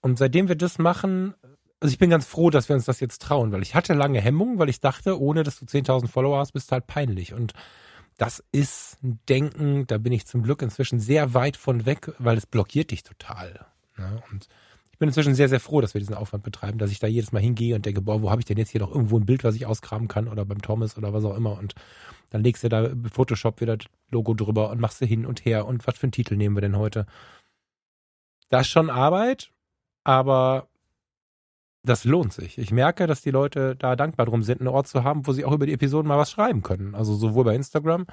Und seitdem wir das machen, also ich bin ganz froh, dass wir uns das jetzt trauen, weil ich hatte lange Hemmungen, weil ich dachte, ohne dass du 10.000 Follower hast, bist du halt peinlich. Und das ist ein Denken, da bin ich zum Glück inzwischen sehr weit von weg, weil es blockiert dich total. Ne? Und ich bin inzwischen sehr, sehr froh, dass wir diesen Aufwand betreiben, dass ich da jedes Mal hingehe und denke, boah, wo habe ich denn jetzt hier noch irgendwo ein Bild, was ich ausgraben kann oder beim Thomas oder was auch immer. Und dann legst du da Photoshop wieder das Logo drüber und machst du hin und her und was für einen Titel nehmen wir denn heute? Das ist schon Arbeit, aber das lohnt sich. Ich merke, dass die Leute da dankbar drum sind, einen Ort zu haben, wo sie auch über die Episoden mal was schreiben können. Also sowohl bei Instagram,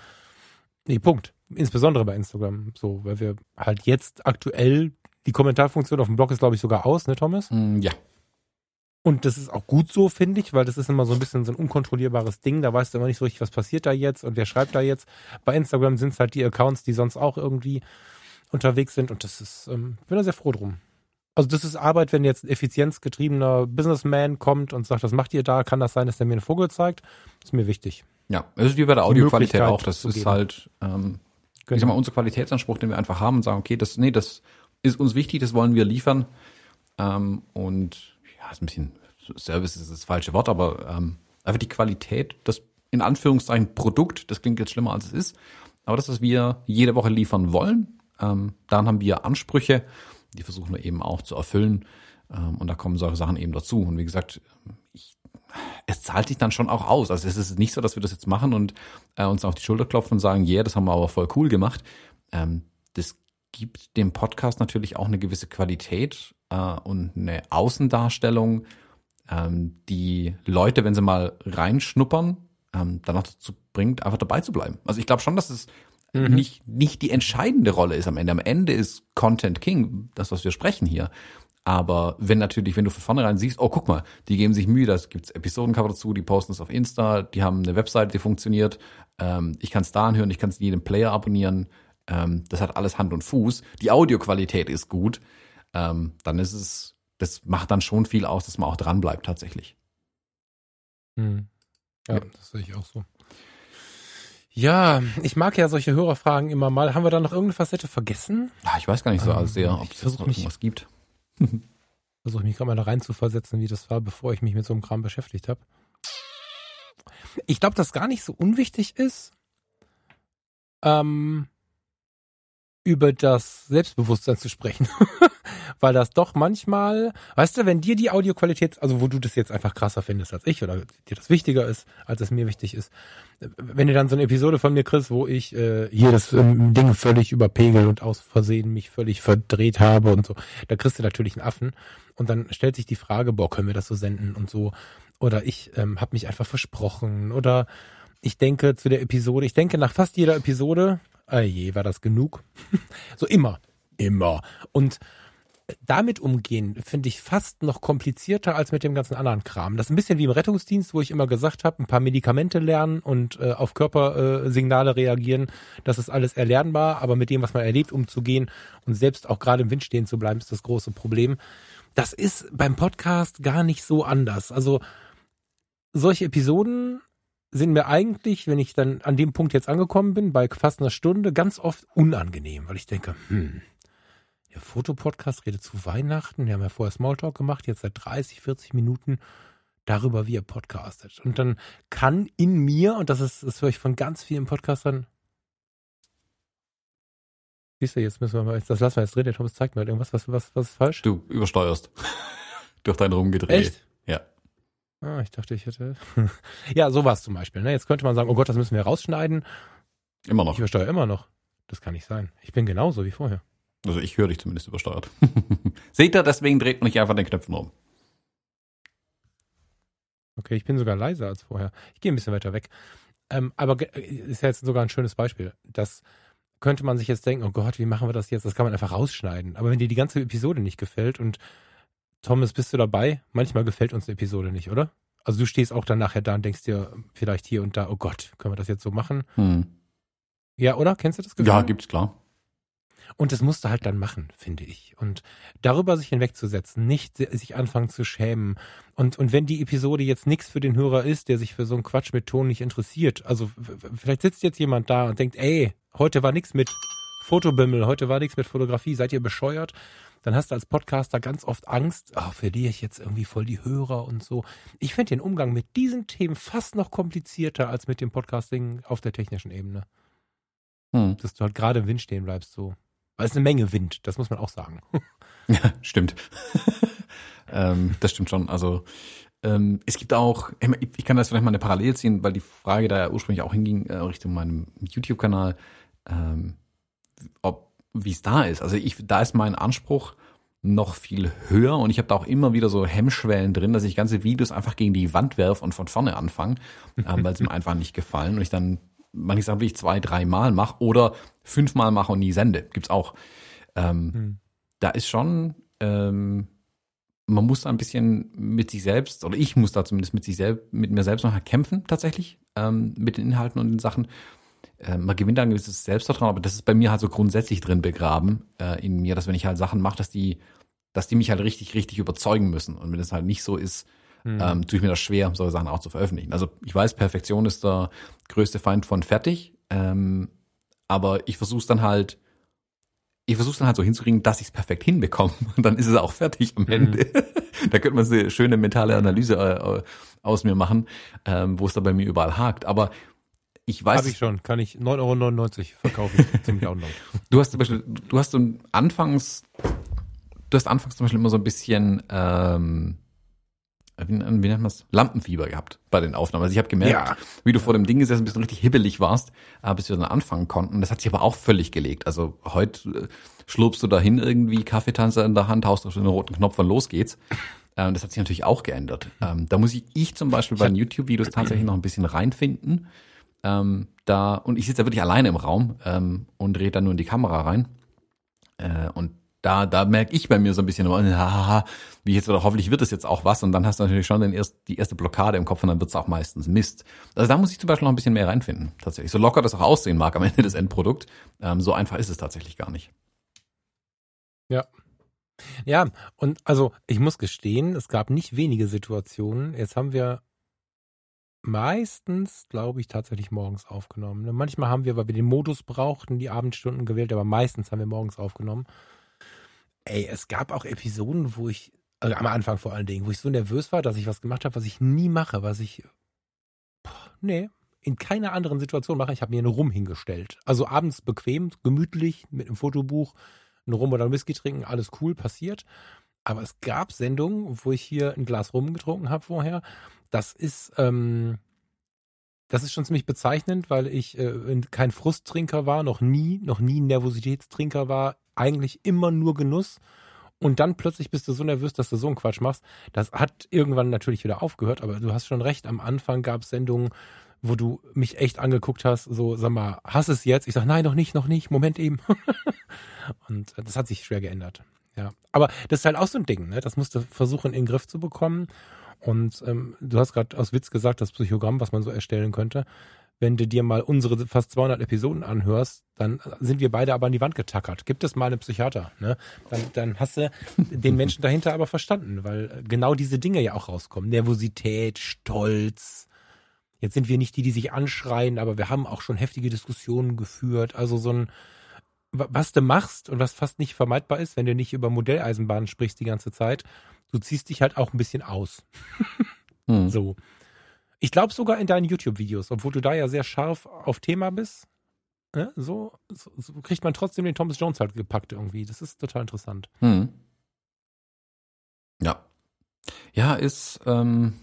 nee, Punkt. Insbesondere bei Instagram, so, weil wir halt jetzt aktuell die Kommentarfunktion auf dem Blog ist, glaube ich, sogar aus, ne, Thomas? Mm, ja. Und das ist auch gut so, finde ich, weil das ist immer so ein bisschen so ein unkontrollierbares Ding. Da weißt du immer nicht so richtig, was passiert da jetzt und wer schreibt da jetzt. Bei Instagram sind es halt die Accounts, die sonst auch irgendwie unterwegs sind und das ist, ähm, bin da sehr froh drum. Also das ist Arbeit, wenn jetzt ein effizienzgetriebener Businessman kommt und sagt, was macht ihr da? Kann das sein, dass der mir einen Vogel zeigt? Das ist mir wichtig. Ja, es ist wie bei der Audioqualität auch. Das ist geben. halt, ähm, genau. ich sag mal, unser Qualitätsanspruch, den wir einfach haben und sagen, okay, das, nee, das ist uns wichtig, das wollen wir liefern. Ähm, und ja, ist ein bisschen Service ist das falsche Wort, aber ähm, einfach die Qualität, das in Anführungszeichen Produkt, das klingt jetzt schlimmer als es ist, aber das, was wir jede Woche liefern wollen, ähm, daran haben wir Ansprüche, die versuchen wir eben auch zu erfüllen ähm, und da kommen solche Sachen eben dazu. Und wie gesagt, ich, es zahlt sich dann schon auch aus. Also es ist nicht so, dass wir das jetzt machen und äh, uns auf die Schulter klopfen und sagen, yeah, das haben wir aber voll cool gemacht. Ähm, das gibt dem Podcast natürlich auch eine gewisse Qualität äh, und eine Außendarstellung, ähm, die Leute, wenn sie mal reinschnuppern, ähm, danach dazu bringt, einfach dabei zu bleiben. Also ich glaube schon, dass es mhm. nicht, nicht die entscheidende Rolle ist am Ende. Am Ende ist Content King, das, was wir sprechen hier. Aber wenn natürlich, wenn du von vornherein siehst, oh, guck mal, die geben sich Mühe, da gibt's Episodencover dazu, die posten es auf Insta, die haben eine Webseite, die funktioniert, ähm, ich kann es da anhören, ich kann es in jedem Player abonnieren, ähm, das hat alles Hand und Fuß, die Audioqualität ist gut, ähm, dann ist es, das macht dann schon viel aus, dass man auch dran bleibt tatsächlich. Hm. Ja, ja, das sehe ich auch so. Ja, ich mag ja solche Hörerfragen immer mal. Haben wir da noch irgendeine Facette vergessen? Ja, ich weiß gar nicht so ähm, sehr, ob es noch irgendwas gibt. *laughs* Versuche mich gerade mal da rein zu versetzen, wie das war, bevor ich mich mit so einem Kram beschäftigt habe. Ich glaube, dass gar nicht so unwichtig ist, ähm, über das Selbstbewusstsein zu sprechen. *laughs* Weil das doch manchmal, weißt du, wenn dir die Audioqualität, also wo du das jetzt einfach krasser findest als ich oder dir das wichtiger ist, als es mir wichtig ist, wenn du dann so eine Episode von mir kriegst, wo ich äh, hier das ähm, Ding völlig überpegel und aus Versehen mich völlig verdreht habe und so, da kriegst du natürlich einen Affen. Und dann stellt sich die Frage, boah, können wir das so senden und so? Oder ich ähm, habe mich einfach versprochen. Oder ich denke zu der Episode, ich denke nach fast jeder Episode, ah je, war das genug? *laughs* so immer, immer. Und damit umgehen, finde ich fast noch komplizierter als mit dem ganzen anderen Kram. Das ist ein bisschen wie im Rettungsdienst, wo ich immer gesagt habe, ein paar Medikamente lernen und äh, auf Körpersignale äh, reagieren. Das ist alles erlernbar, aber mit dem, was man erlebt, umzugehen und selbst auch gerade im Wind stehen zu bleiben, ist das große Problem. Das ist beim Podcast gar nicht so anders. Also solche Episoden sind mir eigentlich, wenn ich dann an dem Punkt jetzt angekommen bin, bei fast einer Stunde, ganz oft unangenehm, weil ich denke, hm, der Fotopodcast redet zu Weihnachten. Wir haben ja vorher Smalltalk gemacht, jetzt seit 30, 40 Minuten darüber, wie er podcastet. Und dann kann in mir, und das ist, das höre ich von ganz vielen Podcastern, Siehst du, jetzt müssen wir mal, das lassen wir jetzt drin, der Thomas zeigt mir halt irgendwas, was, was, was ist falsch? Du übersteuerst. *laughs* Durch dein Rumgedreht. Echt? Ja. Ah, ich dachte, ich hätte. *laughs* ja, sowas zum Beispiel. Ne? Jetzt könnte man sagen, oh Gott, das müssen wir rausschneiden. Immer noch. Ich übersteuere immer noch. Das kann nicht sein. Ich bin genauso wie vorher. Also ich höre dich zumindest übersteuert. *laughs* Seht ihr, deswegen dreht man nicht einfach den Knöpfen um. Okay, ich bin sogar leiser als vorher. Ich gehe ein bisschen weiter weg. Ähm, aber ist ja jetzt sogar ein schönes Beispiel. Das könnte man sich jetzt denken, oh Gott, wie machen wir das jetzt? Das kann man einfach rausschneiden. Aber wenn dir die ganze Episode nicht gefällt und Thomas, bist du dabei? Manchmal gefällt uns eine Episode nicht, oder? Also du stehst auch dann nachher da und denkst dir vielleicht hier und da, oh Gott, können wir das jetzt so machen? Hm. Ja, oder? Kennst du das Gefühl? Ja, gibt's klar. Und das musst du halt dann machen, finde ich. Und darüber sich hinwegzusetzen, nicht sich anfangen zu schämen. Und, und wenn die Episode jetzt nichts für den Hörer ist, der sich für so einen Quatsch mit Ton nicht interessiert, also vielleicht sitzt jetzt jemand da und denkt, ey, heute war nichts mit Fotobimmel, heute war nichts mit Fotografie, seid ihr bescheuert? Dann hast du als Podcaster ganz oft Angst, oh, verliere ich jetzt irgendwie voll die Hörer und so. Ich finde den Umgang mit diesen Themen fast noch komplizierter als mit dem Podcasting auf der technischen Ebene. Hm. Dass du halt gerade im Wind stehen bleibst, so. Weil es eine Menge Wind, das muss man auch sagen. *laughs* Ja, stimmt. *laughs* ähm, das stimmt schon. Also ähm, es gibt auch, ich kann das vielleicht mal eine Parallele ziehen, weil die Frage da ja ursprünglich auch hinging äh, Richtung meinem YouTube-Kanal, ähm, ob wie es da ist. Also ich, da ist mein Anspruch noch viel höher und ich habe da auch immer wieder so Hemmschwellen drin, dass ich ganze Videos einfach gegen die Wand werfe und von vorne anfange, ähm, weil sie mir einfach nicht gefallen und ich dann manche Sachen wirklich zwei, dreimal mache oder fünfmal mache und nie sende. Gibt's auch. Ähm, hm. Da ist schon, ähm, man muss da ein bisschen mit sich selbst, oder ich muss da zumindest mit sich selbst, mit mir selbst noch kämpfen, tatsächlich, ähm, mit den Inhalten und den Sachen. Äh, man gewinnt da ein gewisses Selbstvertrauen, aber das ist bei mir halt so grundsätzlich drin begraben äh, in mir, dass wenn ich halt Sachen mache, dass die, dass die mich halt richtig, richtig überzeugen müssen. Und wenn es halt nicht so ist, mhm. ähm, tue ich mir das schwer, solche Sachen auch zu veröffentlichen. Also ich weiß, Perfektion ist der größte Feind von fertig, ähm, aber ich versuche es dann halt, ich versuche dann halt so hinzukriegen, dass ich es perfekt hinbekomme. Und *laughs* dann ist es auch fertig am Ende. Mhm. *laughs* da könnte man so eine schöne mentale Analyse äh, aus mir machen, ähm, wo es da bei mir überall hakt. Aber ich weiß. Habe ich schon, kann ich 9,99 Euro verkaufen, *laughs* ziemlich Download. Du hast zum Beispiel, du hast so anfangs, du hast anfangs zum Beispiel immer so ein bisschen, ähm, wie, wie nennt man das? Lampenfieber gehabt bei den Aufnahmen. Also ich habe gemerkt, ja. wie du vor dem Ding gesessen bist und richtig hibbelig warst, äh, bis wir dann anfangen konnten. Das hat sich aber auch völlig gelegt. Also heute äh, schlurpst du dahin irgendwie, Kaffeetanzer in der Hand, haust auf den roten Knopf und los geht's. Ähm, das hat sich natürlich auch geändert. Ähm, da muss ich, ich zum Beispiel bei den YouTube-Videos tatsächlich noch ein bisschen reinfinden ähm, da, und ich sitze da wirklich alleine im Raum ähm, und drehe da nur in die Kamera rein. Äh, und da, da merke ich bei mir so ein bisschen, haha, wie jetzt oder hoffentlich wird es jetzt auch was und dann hast du natürlich schon den erst, die erste Blockade im Kopf und dann wird es auch meistens Mist. Also da muss ich zum Beispiel noch ein bisschen mehr reinfinden, tatsächlich. So locker das auch aussehen mag am Ende des Endprodukt, ähm, so einfach ist es tatsächlich gar nicht. Ja. Ja, und also ich muss gestehen, es gab nicht wenige Situationen. Jetzt haben wir meistens, glaube ich, tatsächlich morgens aufgenommen. Ne? Manchmal haben wir, weil wir den Modus brauchten, die Abendstunden gewählt, aber meistens haben wir morgens aufgenommen. Ey, es gab auch Episoden, wo ich, also am Anfang vor allen Dingen, wo ich so nervös war, dass ich was gemacht habe, was ich nie mache, was ich, boah, nee, in keiner anderen Situation mache. Ich habe mir eine Rum hingestellt. Also abends bequem, gemütlich, mit einem Fotobuch, ein Rum oder ein Whisky trinken, alles cool, passiert. Aber es gab Sendungen, wo ich hier ein Glas Rum getrunken habe vorher das ist, ähm, das ist schon ziemlich bezeichnend, weil ich äh, kein Frusttrinker war, noch nie, noch nie Nervositätstrinker war, eigentlich immer nur Genuss. Und dann plötzlich bist du so nervös, dass du so einen Quatsch machst. Das hat irgendwann natürlich wieder aufgehört, aber du hast schon recht. Am Anfang gab es Sendungen, wo du mich echt angeguckt hast, so, sag mal, hast es jetzt? Ich sag, nein, noch nicht, noch nicht, Moment eben. *laughs* und das hat sich schwer geändert. Ja. Aber das ist halt auch so ein Ding, ne? Das musst du versuchen, in den Griff zu bekommen. Und ähm, du hast gerade aus Witz gesagt, das Psychogramm, was man so erstellen könnte. Wenn du dir mal unsere fast 200 Episoden anhörst, dann sind wir beide aber an die Wand getackert. Gibt es mal einen Psychiater, ne? Dann, dann hast du den Menschen dahinter aber verstanden, weil genau diese Dinge ja auch rauskommen. Nervosität, Stolz. Jetzt sind wir nicht die, die sich anschreien, aber wir haben auch schon heftige Diskussionen geführt. Also so ein, was du machst und was fast nicht vermeidbar ist, wenn du nicht über Modelleisenbahnen sprichst die ganze Zeit, du ziehst dich halt auch ein bisschen aus. *laughs* hm. So. Ich glaube sogar in deinen YouTube-Videos, obwohl du da ja sehr scharf auf Thema bist, ne, so, so, so, kriegt man trotzdem den Thomas Jones halt gepackt irgendwie. Das ist total interessant. Hm. Ja. Ja, ist, ähm,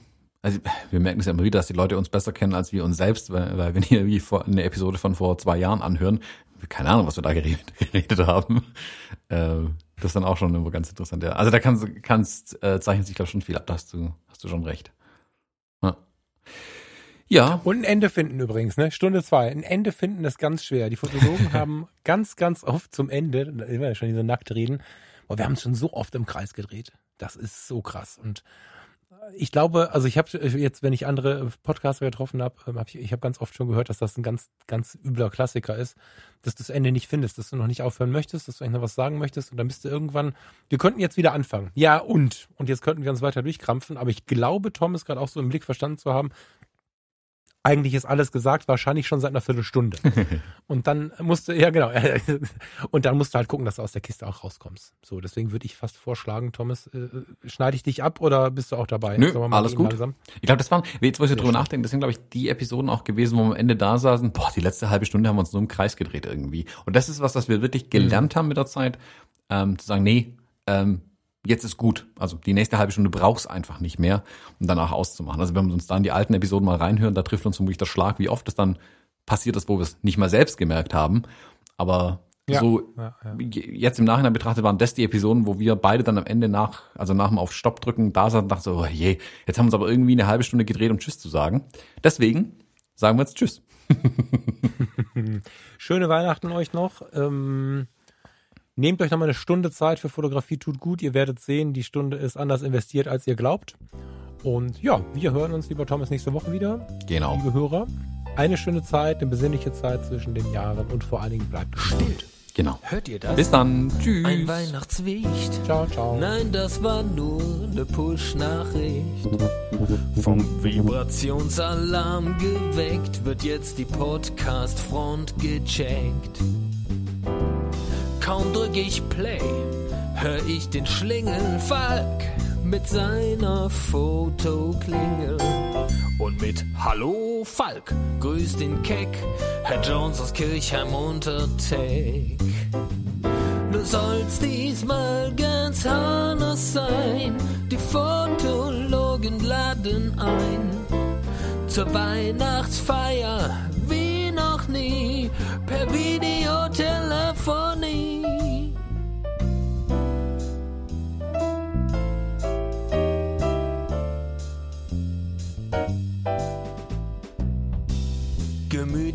also wir merken es ja immer wieder, dass die Leute uns besser kennen als wir uns selbst, weil, weil wenn ihr wie vor, eine Episode von vor zwei Jahren anhören, keine Ahnung, was wir da geredet, *laughs* geredet haben. Äh, das ist dann auch schon immer ganz interessant. Ja. Also da kannst, kannst äh, zeichnet sich glaube schon viel ab. Da hast du, hast du schon recht. Ja. ja. Und ein Ende finden übrigens, ne? Stunde zwei. Ein Ende finden ist ganz schwer. Die Fotologen *laughs* haben ganz, ganz oft zum Ende, immer schon diese nackt reden, aber wir haben es schon so oft im Kreis gedreht. Das ist so krass. Und ich glaube, also ich habe jetzt, wenn ich andere Podcaster getroffen habe, ähm, hab ich, ich habe ganz oft schon gehört, dass das ein ganz, ganz übler Klassiker ist, dass du das Ende nicht findest, dass du noch nicht aufhören möchtest, dass du eigentlich noch was sagen möchtest und dann bist du irgendwann, wir könnten jetzt wieder anfangen. Ja, und? Und jetzt könnten wir uns weiter durchkrampfen, aber ich glaube, Tom ist gerade auch so im Blick verstanden zu haben, eigentlich ist alles gesagt, wahrscheinlich schon seit einer Viertelstunde. *laughs* und dann musst du, ja genau, *laughs* und dann musst du halt gucken, dass du aus der Kiste auch rauskommst. So, deswegen würde ich fast vorschlagen, Thomas, äh, schneide ich dich ab oder bist du auch dabei? Nö, alles gut. Langsam? Ich glaube, das waren, jetzt wo ich drüber nachdenken, das sind, glaube ich, die Episoden auch gewesen, wo wir am Ende da saßen, boah, die letzte halbe Stunde haben wir uns nur im Kreis gedreht irgendwie. Und das ist was, was wir wirklich gelernt mhm. haben mit der Zeit, ähm, zu sagen, nee, ähm, jetzt ist gut. Also die nächste halbe Stunde brauchst einfach nicht mehr, um danach auszumachen. Also wenn wir uns dann die alten Episoden mal reinhören, da trifft uns vermutlich der Schlag, wie oft es dann passiert ist, wo wir es nicht mal selbst gemerkt haben. Aber ja, so ja, ja. jetzt im Nachhinein betrachtet waren das die Episoden, wo wir beide dann am Ende nach, also nach dem auf Stopp drücken, da saßen und dachten so, oh je, jetzt haben wir uns aber irgendwie eine halbe Stunde gedreht, um Tschüss zu sagen. Deswegen sagen wir jetzt Tschüss. *laughs* Schöne Weihnachten euch noch. Ähm Nehmt euch nochmal eine Stunde Zeit für Fotografie, tut gut. Ihr werdet sehen, die Stunde ist anders investiert, als ihr glaubt. Und ja, wir hören uns, lieber Thomas, nächste Woche wieder. Genau. Liebe Hörer, eine schöne Zeit, eine besinnliche Zeit zwischen den Jahren und vor allen Dingen bleibt still. Genau. Hört ihr das? Bis dann. Tschüss. Ein Weihnachtswicht. Ciao, ciao. Nein, das war nur eine Push-Nachricht. *laughs* Vom Vibrationsalarm geweckt wird jetzt die Podcast-Front gecheckt. Kaum drück ich Play, hör ich den Schlingenfalk mit seiner Fotoklingel. Und mit Hallo Falk grüßt den Keck Herr Jones aus Kirchheim unter Teck. Du sollst diesmal ganz anders sein, die Fotologen laden ein. Zur Weihnachtsfeier wie noch nie per Videotelefonie.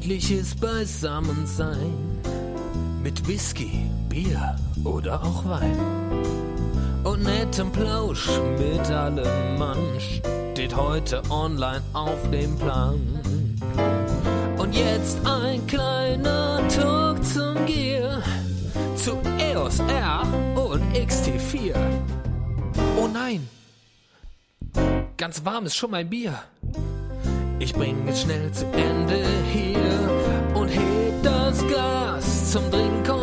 Gemütliches Beisammensein mit Whisky, Bier oder auch Wein. Und nettem Plausch mit allem Mann steht heute online auf dem Plan. Und jetzt ein kleiner Talk zum Gear, zu EOS R und XT4. Oh nein, ganz warm ist schon mein Bier. Ich bring es schnell zu Ende hier und heb das Glas zum Trinken